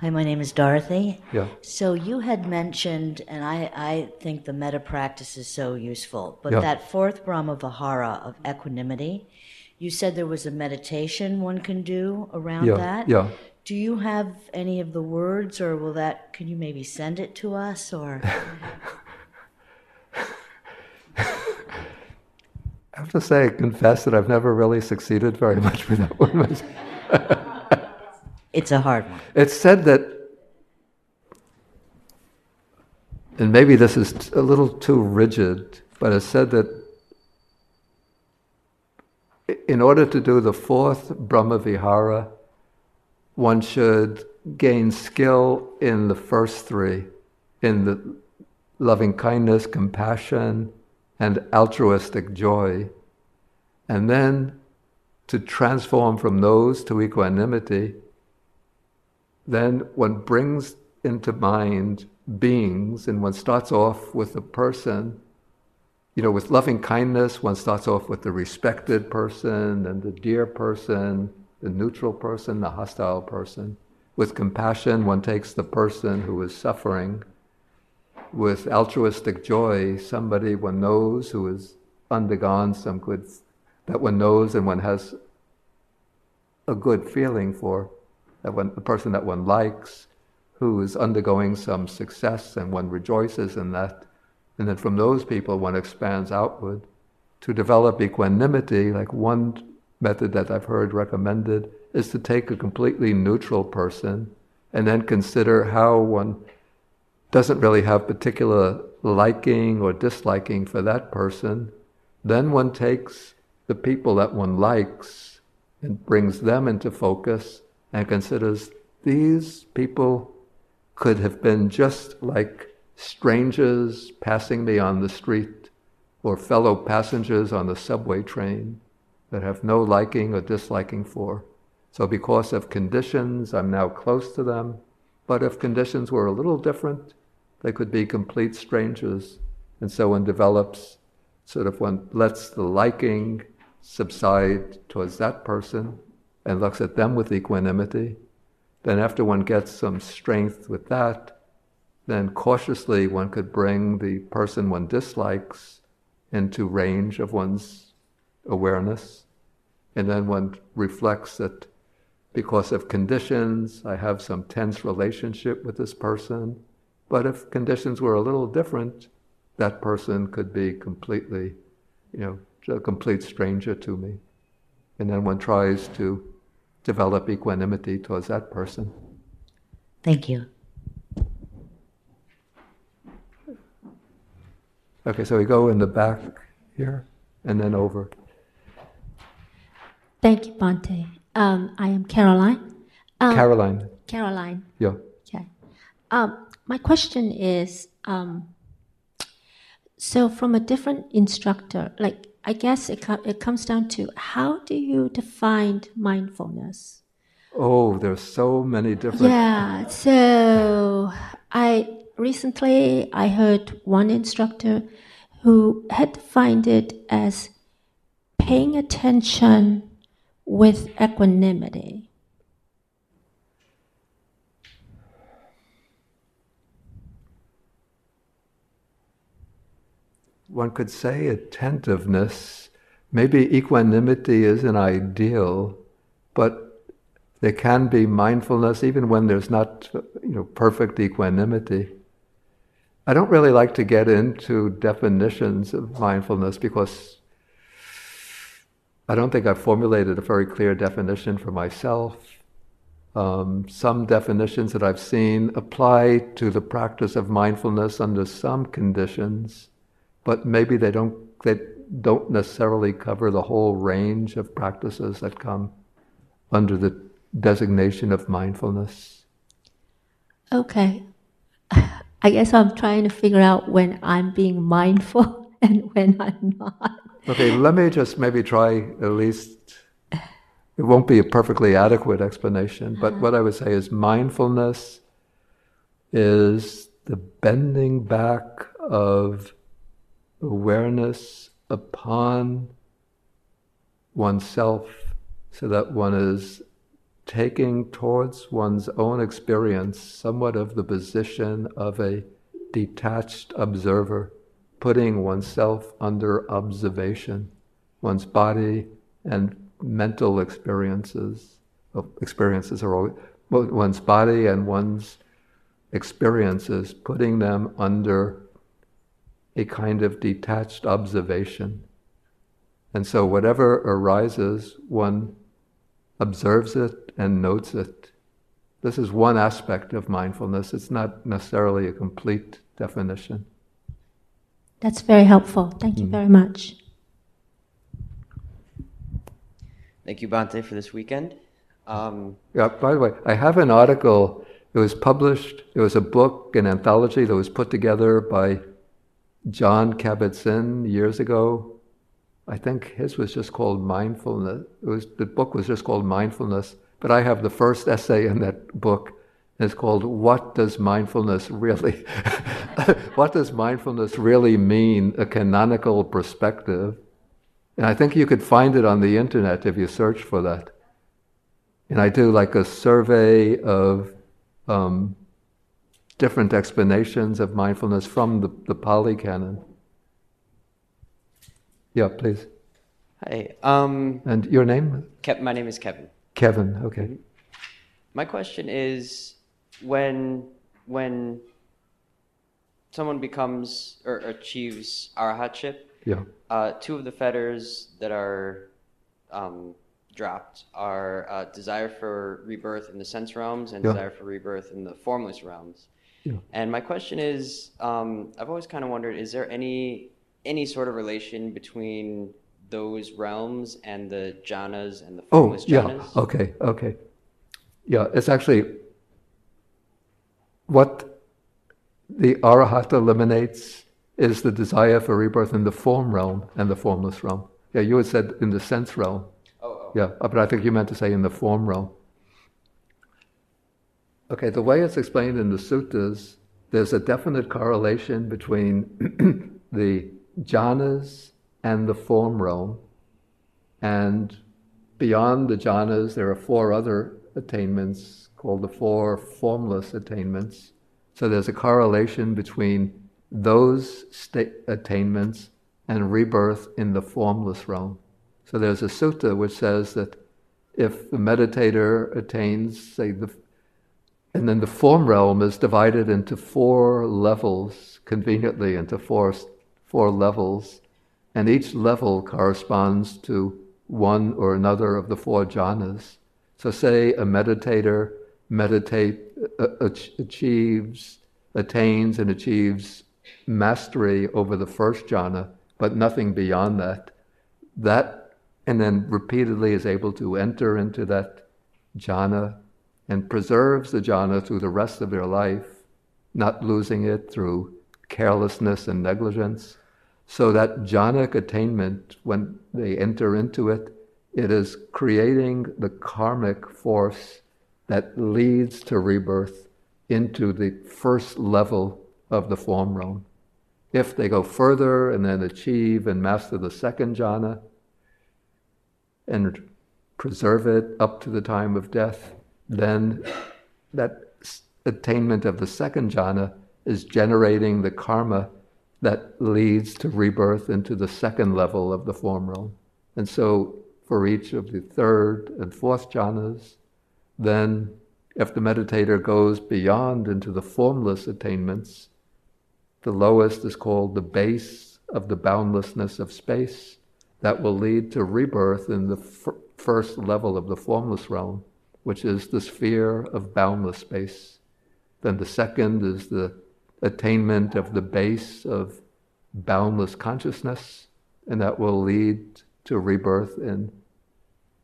Hi, my name is Dorothy. Yeah. So you had mentioned, and I, I think the metta practice is so useful, but Yeah. that fourth Brahma Vihara of equanimity, you said there was a meditation one can do around Yeah, that. yeah. Do you have any of the words, or will that? Can you maybe send it to us, or? I have to say, I confess that I've never really succeeded very much with that one. it's a hard one. It's said that, and maybe this is a little too rigid, but it's said that in order to do the fourth Brahma Vihara, one should gain skill in the first three, in the loving kindness, compassion, and altruistic joy. And then to transform from those to equanimity, then one brings into mind beings and one starts off with a person. You know, with loving kindness, one starts off with the respected person and the dear person, the neutral person, the hostile person. With compassion, one takes the person who is suffering. With altruistic joy, somebody one knows who has undergone some good, that one knows and one has a good feeling for that one, the person that one likes, who is undergoing some success, and one rejoices in that. And then from those people, one expands outward to develop equanimity. Like one method that I've heard recommended is to take a completely neutral person and then consider how one doesn't really have particular liking or disliking for that person, Then one takes the people that one likes and brings them into focus and considers these people could have been just like strangers passing me on the street or fellow passengers on the subway train that have no liking or disliking for. So, because of conditions, I'm now close to them. But if conditions were a little different, they could be complete strangers. And so one develops, sort of one lets the liking subside towards that person and looks at them with equanimity. Then, after one gets some strength with that, then cautiously one could bring the person one dislikes into range of one's awareness. And then one reflects that because of conditions, I have some tense relationship with this person. But if conditions were a little different, that person could be completely, you know, a complete stranger to me. And then one tries to develop equanimity towards that person. Thank you. Okay, so we go in the back here and then over. Thank you, Bhante. Um, I am Caroline. Um, Caroline. Caroline. Yeah. Okay. Um, my question is um, so, from a different instructor, like I guess it, co- it comes down to how do you define mindfulness? Oh, there's so many different. Yeah. So I recently I heard one instructor who had defined it as paying attention with equanimity. One could say attentiveness. Maybe equanimity is an ideal, but there can be mindfulness even when there's not, you know, perfect equanimity. I don't really like to get into definitions of mindfulness because I don't think I've formulated a very clear definition for myself. Um, some definitions that I've seen apply to the practice of mindfulness under some conditions, but maybe they don't they don't necessarily cover the whole range of practices that come under the designation of mindfulness. Okay. I guess I'm trying to figure out when I'm being mindful and when I'm not. Okay, let me just maybe try at least. It won't be a perfectly adequate explanation, but uh-huh. what I would say is mindfulness is the bending back of awareness upon oneself so that one is taking towards one's own experience somewhat of the position of a detached observer putting oneself under observation, one's body and mental experiences. Oh, experiences are always, one's body and one's experiences, putting them under a kind of detached observation. And so, whatever arises, one observes it and notes it. This is one aspect of mindfulness. It's not necessarily a complete definition. That's very helpful. Thank you very much. Thank you, Bhante, for this weekend. Um, Yeah, by the way, I have an article. It was published, it was a book, an anthology that was put together by Jon Kabat-Zinn years ago. I think his was just called Mindfulness. It was, the book was just called Mindfulness, but I have the first essay in that book. It's called What Does Mindfulness Really What Does Mindfulness Really Mean? A Canonical Perspective. And I think you could find it on the internet if you search for that. And I do like a survey of um, different explanations of mindfulness from the, the Pali Canon. Yeah, please. hi. Um, And your name? Kev, my name is Kevin. Kevin, okay. My question is when when someone becomes or achieves arahatship, Yeah. uh, two of the fetters that are um, dropped are uh, desire for rebirth in the sense realms and Yeah. desire for rebirth in the formless realms. Yeah. And my question is, um, I've always kind of wondered: Is there any any sort of relation between those realms and the jhanas and the formless Oh, formless yeah. Okay, okay. Yeah, it's actually what the arahata eliminates is the desire for rebirth in the form realm and the formless realm. Yeah, you had said in the sense realm. Oh, oh. Yeah, but I think you meant to say in the form realm. Okay, the way it's explained in the suttas, there's a definite correlation between the jhanas and the form realm. And beyond the jhanas, there are four other attainments called the four formless attainments. So there's a correlation between those sta- attainments and rebirth in the formless realm. So there's a sutta which says that if the meditator attains, say, the and then the form realm is divided into four levels, conveniently into four, four levels, and each level corresponds to one or another of the four jhanas. So, say a meditator meditate uh, achieves, attains, and achieves mastery over the first jhana, but nothing beyond that. That, and then repeatedly is able to enter into that jhana and preserves the jhana through the rest of their life, not losing it through carelessness and negligence. So that jhanic attainment, when they enter into it, it is creating the karmic force that leads to rebirth into the first level of the form realm. If they go further and then achieve and master the second jhana and preserve it up to the time of death, then that attainment of the second jhana is generating the karma that leads to rebirth into the second level of the form realm. And so, for each of the third and fourth jhanas, then if the meditator goes beyond into the formless attainments, the lowest is called the base of the boundlessness of space. That will lead to rebirth in the f- first level of the formless realm, which is the sphere of boundless space. Then the second is the attainment of the base of boundless consciousness, and that will lead to rebirth in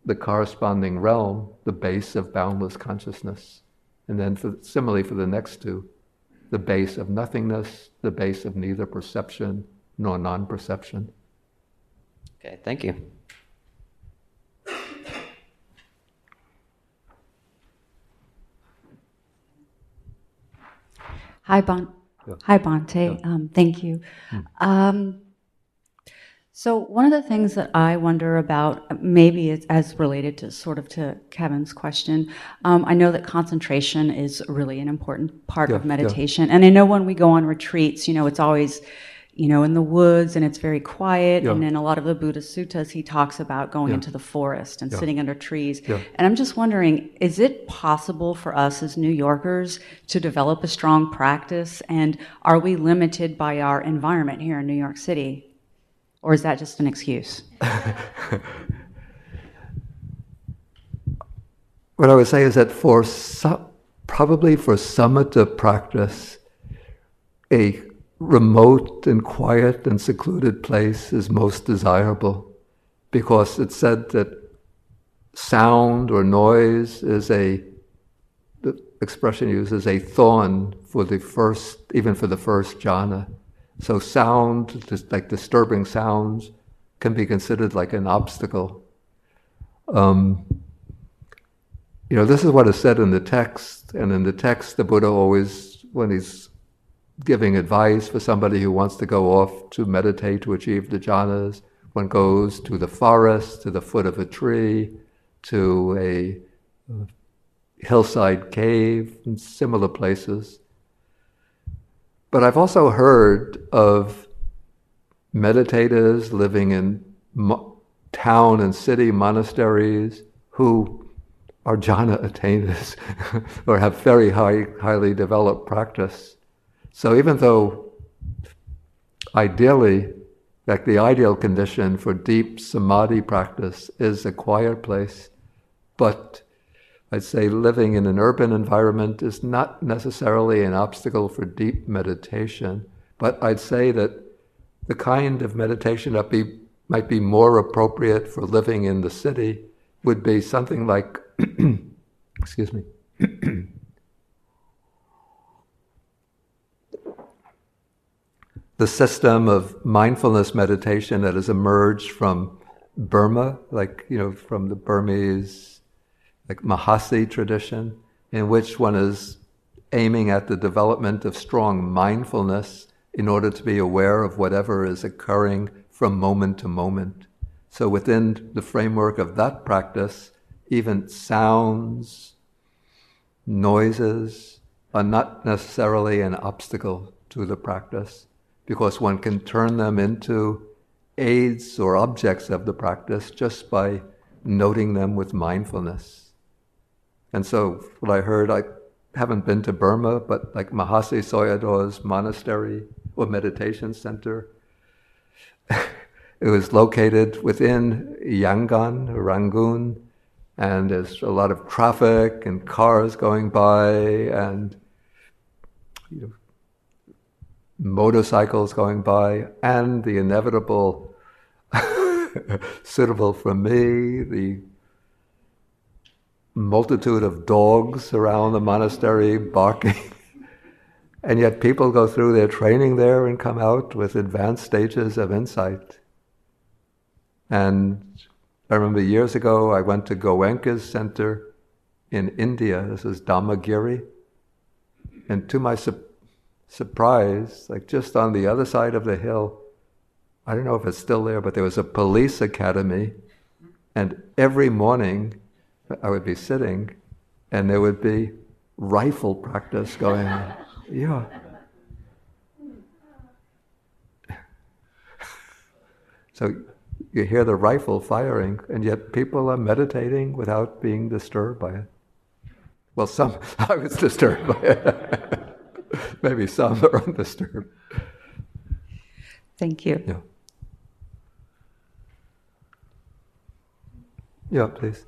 the corresponding realm, the base of boundless consciousness. And then, for, similarly, for the next two, the base of nothingness, the base of neither perception nor non perception. Okay, thank you. Hi, Bon. Yeah. Hi, Bhante. Um, thank you. Um, so one of the things that I wonder about, maybe it's as related to sort of to Kevin's question, um, I know that concentration is really an important part Yeah, of yeah. meditation, and I know when we go on retreats, you know, it's always, you know, in the woods and it's very quiet. Yeah. And in a lot of the Buddhist suttas, he talks about going Yeah. into the forest and Yeah. sitting under trees. And I'm just wondering, is it possible for us as New Yorkers to develop a strong practice? And are we limited by our environment here in New York City? Or is that just an excuse? What I would say is that for some, probably for samatha practice, a remote and quiet and secluded place is most desirable because it's said that sound or noise is a the expression used is a thorn for the first even for the first jhana. So sound like disturbing sounds can be considered like an obstacle. Um, you know this is what is said in the text and in the text the buddha always when he's giving advice for somebody who wants to go off to meditate to achieve the jhanas. One goes to the forest, to the foot of a tree, to a uh, hillside cave, and similar places. But I've also heard of meditators living in mo- town and city monasteries who are jhana attainers or have very high, highly developed practice. So even though ideally, like the ideal condition for deep samadhi practice is a quiet place, but I'd say living in an urban environment is not necessarily an obstacle for deep meditation. But I'd say that the kind of meditation that be, might be more appropriate for living in the city would be something like, excuse me. the system of mindfulness meditation that has emerged from Burma, like, you know, from the Burmese, like Mahasi tradition, in which one is aiming at the development of strong mindfulness in order to be aware of whatever is occurring from moment to moment. So, within the framework of that practice, even sounds, noises are not necessarily an obstacle to the practice because one can turn them into aids or objects of the practice just by noting them with mindfulness. And so, what I heard, I haven't been to Burma, but like Mahasi Sayadaw's monastery or meditation center, it was located within Yangon, Rangoon, and there's a lot of traffic and cars going by and you know, motorcycles going by, and the inevitable suitable for me, the multitude of dogs around the monastery barking. and yet people go through their training there and come out with advanced stages of insight. And I remember years ago I went to Goenka's center in India. This is Dhammagiri. And to my su- surprise, like just on the other side of the hill, I don't know if it's still there, but there was a police academy. And every morning I would be sitting and there would be rifle practice going on. Yeah. So you hear the rifle firing, and yet people are meditating without being disturbed by it. Well, some, I was disturbed by it. Maybe some are undisturbed. Thank you. Yeah. Yeah, please.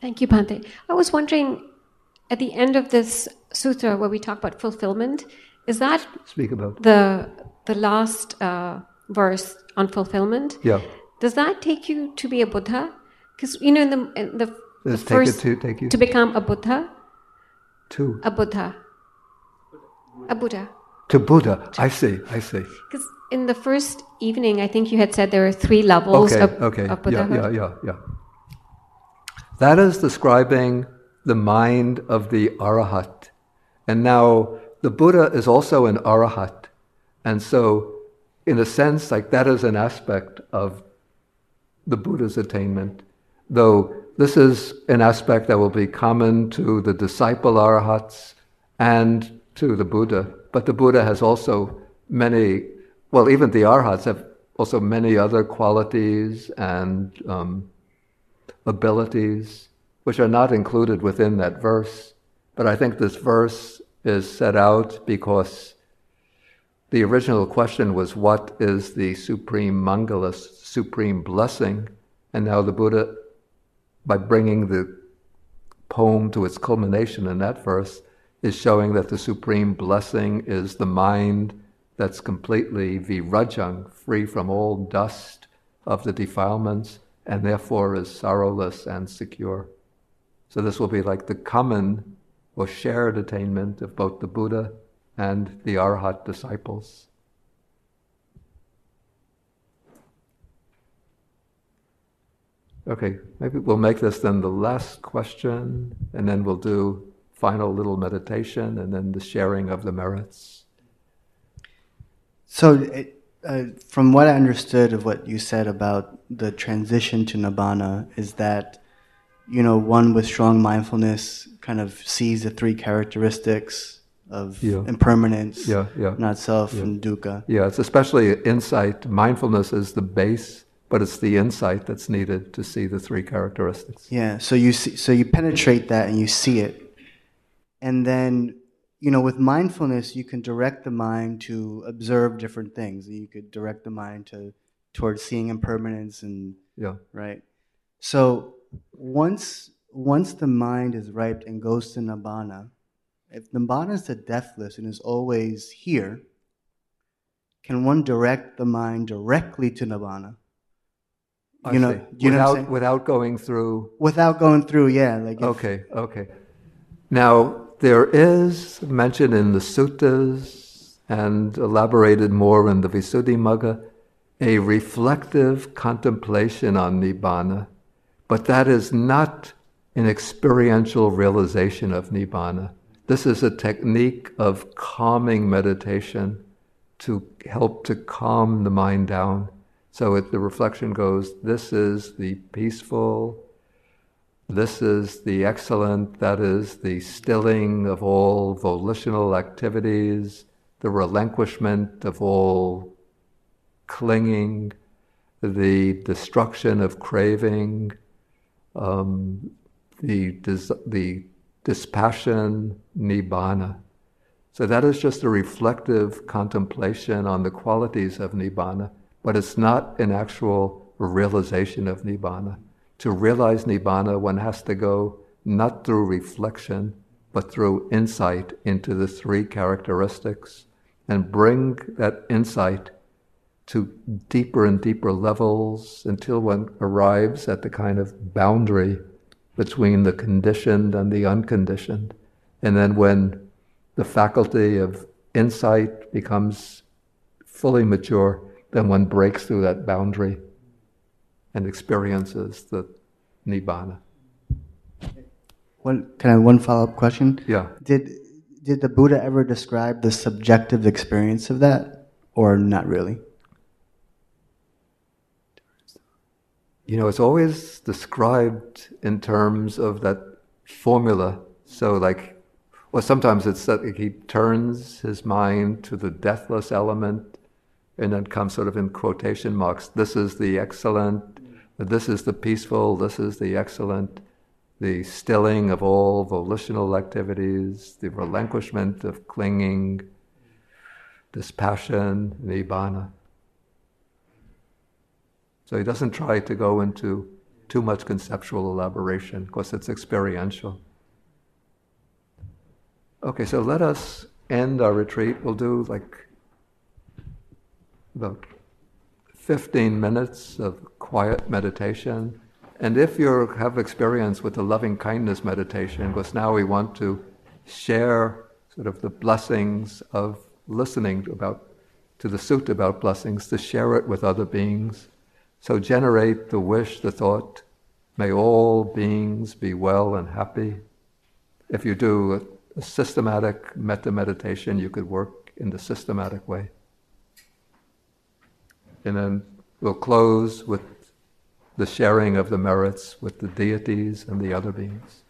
Thank you, Bhante. I was wondering, at the end of this sutra where we talk about fulfillment, is that speak about the the last uh, verse on fulfillment? Yeah. Does that take you to be a Buddha? Because you know, in the in the, Does take first take you to become a Buddha, to a Buddha, a Buddha. to Buddha. I see. I see. Because in the first evening, I think you had said there are three levels Okay. of, okay. of Yeah. Yeah. Yeah. Yeah. That is describing the mind of the arahat, and now the Buddha is also an arahat, and so in a sense, like that is an aspect of the Buddha's attainment, though this is an aspect that will be common to the disciple arahats and to the Buddha. But the Buddha has also many, well, even the arahats have also many other qualities and um, abilities which are not included within that verse. But I think this verse is set out because the original question was, What is the supreme mangala, supreme blessing? And now the Buddha, by bringing the poem to its culmination in that verse, is showing that the supreme blessing is the mind that's completely virajang, free from all dust of the defilements, and therefore is sorrowless and secure. So this will be like the common or shared attainment of both the Buddha and the Arhat disciples. Okay, maybe we'll make this then the last question, and then we'll do final little meditation, and then the sharing of the merits. So, it, uh, from what I understood of what you said about the transition to nibbana, is that you know one with strong mindfulness kind of sees the three characteristics of Yeah. impermanence, Yeah, yeah. not self, and dukkha. Yeah, it's especially insight. Mindfulness is the base, but it's the insight that's needed to see the three characteristics. Yeah, so you see, so you penetrate that and you see it, and then you know with mindfulness you can direct the mind to observe different things. You could direct the mind to towards seeing impermanence and Yeah. right. So once once the mind is ripe and goes to nibbana, If Nibbana is the deathless and is always here, can one direct the mind directly to Nibbana? You know, you without, know without going through. Without going through, yeah. Like if, okay, okay. Now there is mention in the suttas and elaborated more in the Visuddhimagga a reflective contemplation on nibbana, but that is not an experiential realization of nibbana. This is a technique of calming meditation to help to calm the mind down. So it, the reflection goes, this is the peaceful, this is the excellent, that is the stilling of all volitional activities, the relinquishment of all clinging, the destruction of craving, um, the, dis- the dispassion, nibbana. So that is just a reflective contemplation on the qualities of nibbana, but it's not an actual realization of nibbana. To realize nibbana, one has to go not through reflection, but through insight into the three characteristics and bring that insight to deeper and deeper levels until one arrives at the kind of boundary between the conditioned and the unconditioned. And then when the faculty of insight becomes fully mature, then one breaks through that boundary and experiences the nibbana. One, can I have one follow up question? Yeah. Did did the Buddha ever describe the subjective experience of that, or not really? you know, it's always described in terms of that formula. So, like, well, sometimes it's that he turns his mind to the deathless element, and then comes sort of in quotation marks. This is the excellent. This is the peaceful. This is the excellent. The stilling of all volitional activities, the relinquishment of clinging, dispassion, nibbana. So he doesn't try to go into too much conceptual elaboration because it's experiential. Okay, so let us end our retreat. We'll do like about 15 minutes of quiet meditation. And if you have experience with the loving kindness meditation, because now we want to share sort of the blessings of listening about to the sutta about blessings, to share it with other beings. So generate the wish, the thought, may all beings be well and happy. If you do a, a systematic metta meditation, you could work in the systematic way. And then we'll close with the sharing of the merits with the deities and the other beings.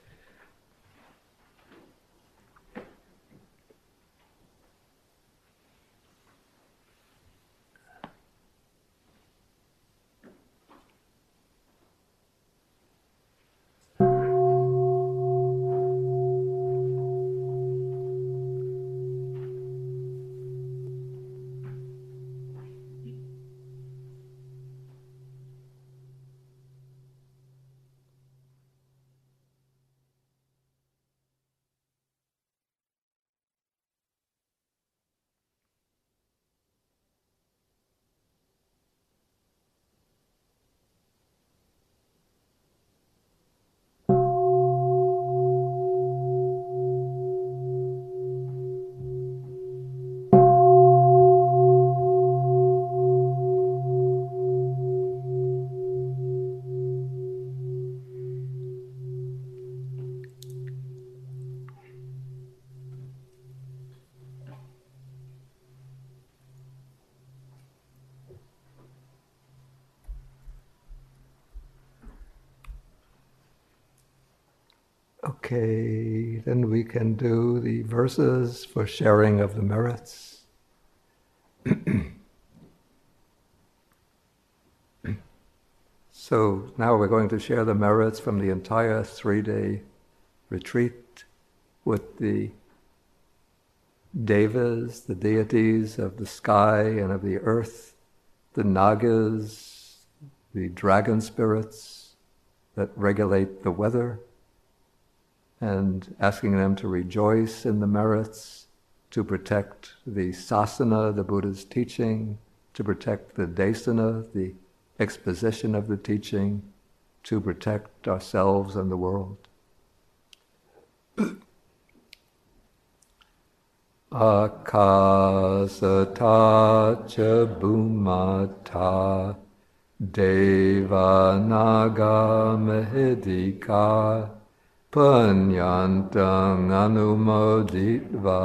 Okay, then we can do the verses for sharing of the merits. so now we're going to share the merits from the entire three day retreat with the devas, the deities of the sky and of the earth, the nagas, the dragon spirits that regulate the weather and asking them to rejoice in the merits, to protect the sasana, the Buddha's teaching, to protect the desana, the exposition of the teaching, to protect ourselves and the world. Akasata cha bhumata punyantang anumoditva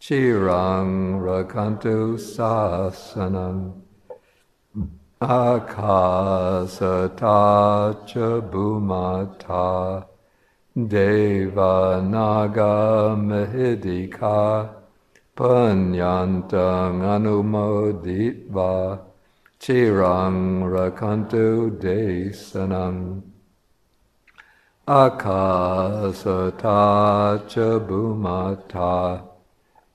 chirang rakantu sasanam akasata cha bhumata Devanaga Mahidika Panyantang Anumoditva Chirang Rakantu Desanam Akasata Chabumata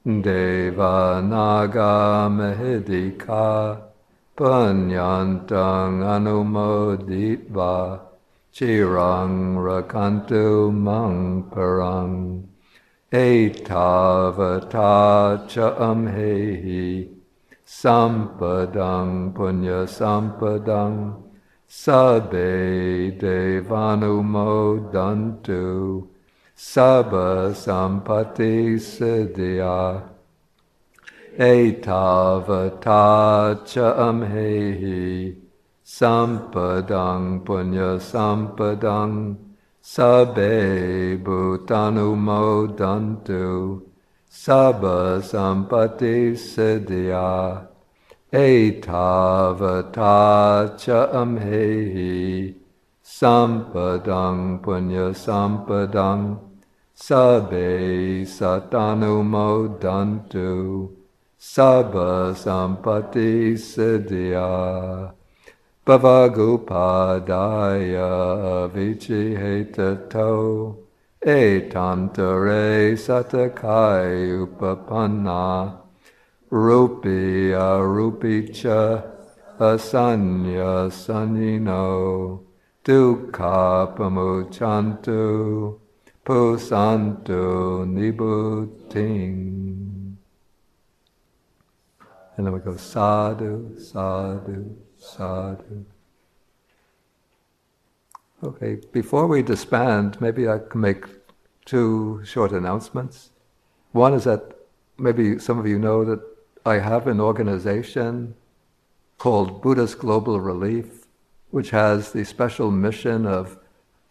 Devanaga Mahidika Panyantang Anumoditva Chirang rakantu mang parang etavata cha amhehi sampadang punya sampadang sabe devanu modantu sabba sampati siddhya etavata cha amhehi Sampadang punya sampadang Sabe bhutanu modantu Sabba sampati siddhya Etavata cha amhehi Sampadang punya sampadang Sabe satanu modantu Sabba sampati siddhya. Bhavagupadaya vichihetato etantare satakai upapanna rupi arupicha asanya sanino dukkha pamuchantu pusantu nibuting. And then we go sadhu, sadhu, sadhu. Okay, before we disband, maybe I can make two short announcements. One is that maybe some of you know that I have an organization called Buddhist Global Relief, which has the special mission of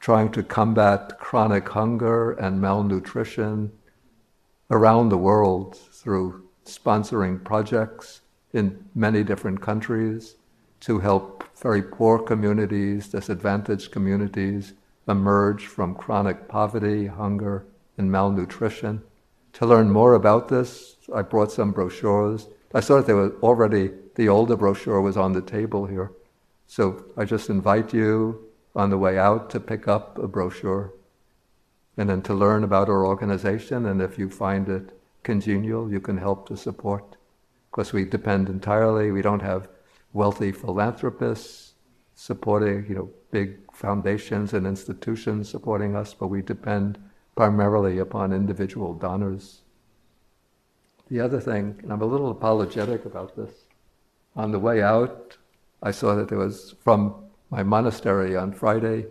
trying to combat chronic hunger and malnutrition around the world through sponsoring projects in many different countries to help very poor communities, disadvantaged communities emerge from chronic poverty, hunger, and malnutrition. To learn more about this, I brought some brochures. I saw that there was already, the older brochure was on the table here. So I just invite you on the way out to pick up a brochure and then to learn about our organization. And if you find it congenial, you can help to support. Because we depend entirely, we don't have wealthy philanthropists supporting, you know, big foundations and institutions supporting us, but we depend primarily upon individual donors. The other thing, and I'm a little apologetic about this, on the way out, I saw that there was from my monastery on Friday,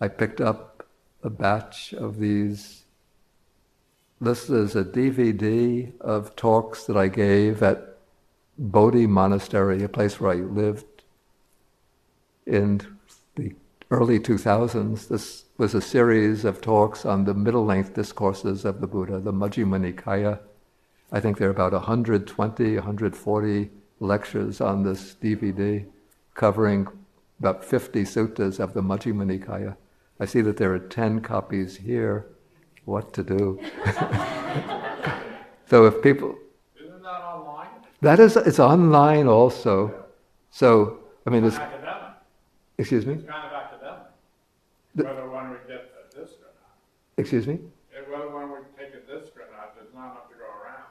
I picked up a batch of these. This is a DVD of talks that I gave at Bodhi Monastery, a place where I lived in the early 2000s. This was a series of talks on the middle length discourses of the Buddha, the Majjhima Nikaya. I think there are about 120, 140 lectures on this DVD covering about 50 suttas of the Majjhima Nikaya. I see that there are 10 copies here. What to do? so if people, that is, it's online also. So, I mean, it's. Academic. Excuse me? It's kind of academic. Whether one would get disc or not. Excuse me? If Whether one would take a disc or not, there's not enough to go around.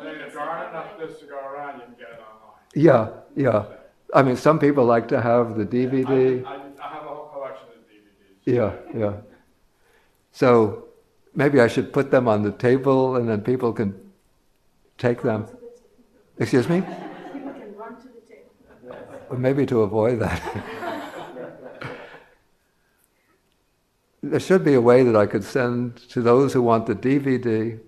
I'm if there aren't enough discs to go around, you can get it online. Yeah, yeah. I mean, some people like to have the DVD. I, I, I have a whole collection of DVDs. Yeah, yeah. So maybe I should put them on the table and then people can take them. Excuse me? People can run to the table. Or maybe to avoid that. there should be a way that I could send to those who want the DVD.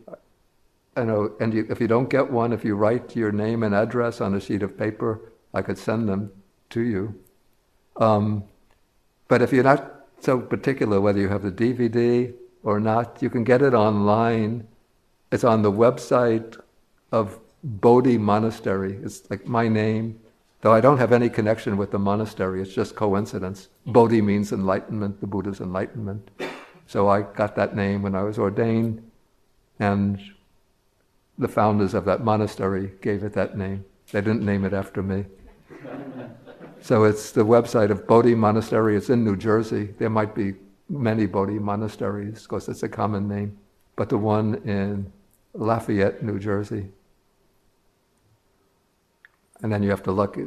You know, and you, if you don't get one, if you write your name and address on a sheet of paper, I could send them to you. Um, but if you're not so particular whether you have the DVD or not, you can get it online. It's on the website of Bodhi Monastery. It's like my name, though I don't have any connection with the monastery. It's just coincidence. Bodhi means enlightenment, the Buddha's enlightenment. So I got that name when I was ordained, and the founders of that monastery gave it that name. They didn't name it after me. So it's the website of Bodhi Monastery. It's in New Jersey. There might be many Bodhi monasteries because it's a common name, but the one in Lafayette, New Jersey. And then you have to look,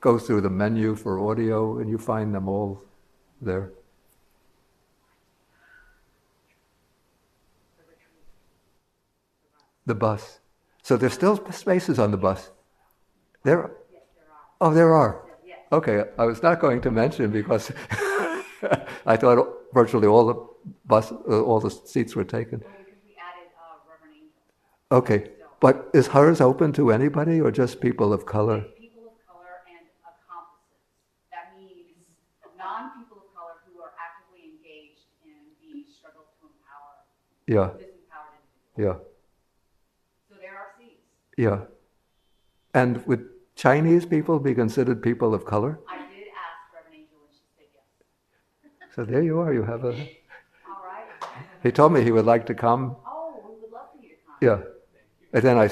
go through the menu for audio, and you find them all there. The bus. So there's still spaces on the bus. There. Oh, there are. Okay, I was not going to mention because I thought virtually all the bus, uh, all the seats were taken. Okay, but is hers open to anybody or just people of color? People of color and accomplices. That means non-people of color who are actively engaged in the struggle to empower Yeah. Yeah. So there are seats. Yeah. And would Chinese people be considered people of color? I did ask Reverend Angel and she said yes. So there you are. You have a. All right. He told me he would like to come. Oh, we would love for you to come. Yeah. And then I,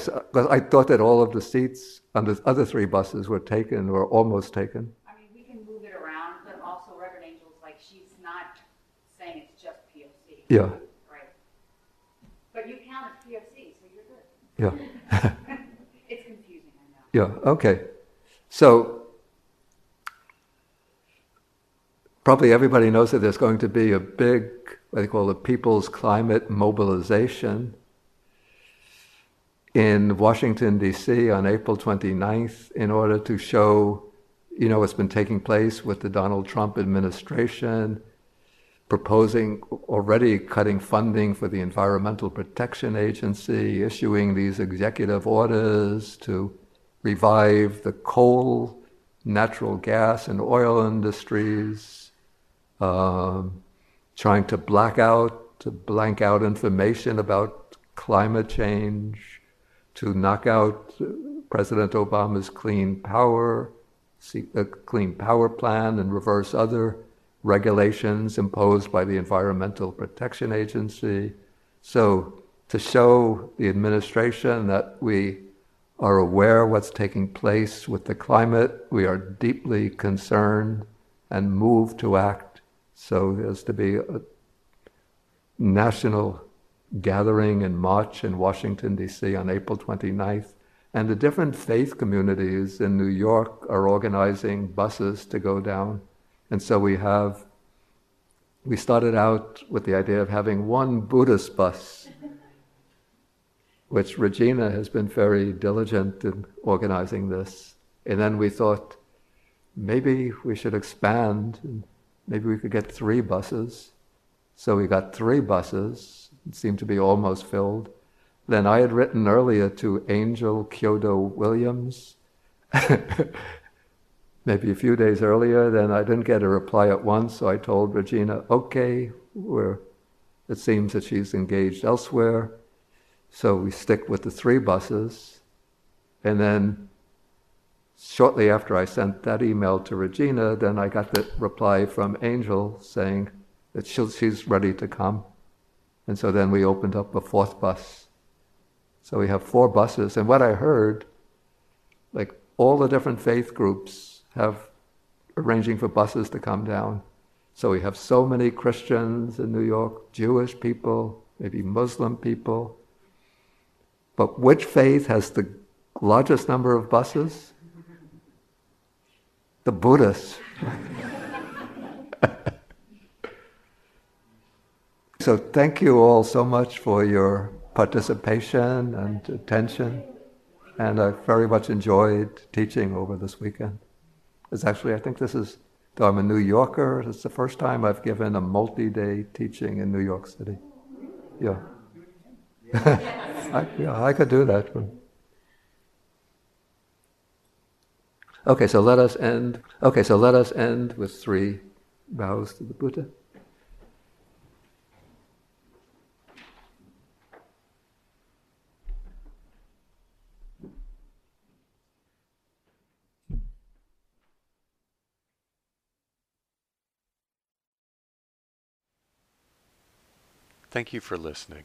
I thought that all of the seats on the other three buses were taken or almost taken. I mean, we can move it around, but also Reverend Angel's like, she's not saying it's just POC. Yeah. Right. But you count as POC, so you're good. Yeah. it's confusing, I know. Yeah, okay. So, probably everybody knows that there's going to be a big, what they call a people's climate mobilization in Washington, D.C. on April 29th in order to show, you know, what's been taking place with the Donald Trump administration, proposing already cutting funding for the Environmental Protection Agency, issuing these executive orders to revive the coal, natural gas, and oil industries, um, trying to black out, to blank out information about climate change, to knock out President Obama's clean power, uh, clean power plan, and reverse other regulations imposed by the Environmental Protection Agency. So, to show the administration that we are aware what's taking place with the climate, we are deeply concerned and moved to act. So, there's to be a national gathering and march in Washington, D.C. on April 29th. And the different faith communities in New York are organizing buses to go down. And so we have, we started out with the idea of having one Buddhist bus, which Regina has been very diligent in organizing this. And then we thought maybe we should expand, and maybe we could get three buses. So we got three buses, it seemed to be almost filled. Then I had written earlier to Angel Kyodo Williams, maybe a few days earlier. Then I didn't get a reply at once, so I told Regina, okay, we're, it seems that she's engaged elsewhere. So we stick with the three buses. And then shortly after I sent that email to Regina, then I got the reply from Angel saying that she's ready to come. And so then we opened up a fourth bus. So we have four buses. And what I heard, like all the different faith groups have arranging for buses to come down. So we have so many Christians in New York, Jewish people, maybe Muslim people. But which faith has the largest number of buses? The Buddhists. So thank you all so much for your participation and attention. And I very much enjoyed teaching over this weekend. It's actually, I think this is, though I'm a New Yorker, it's the first time I've given a multi day teaching in New York City. Yeah. I, yeah, I could do that. Okay, so let us end. Okay, so let us end with three bows to the Buddha. Thank you for listening.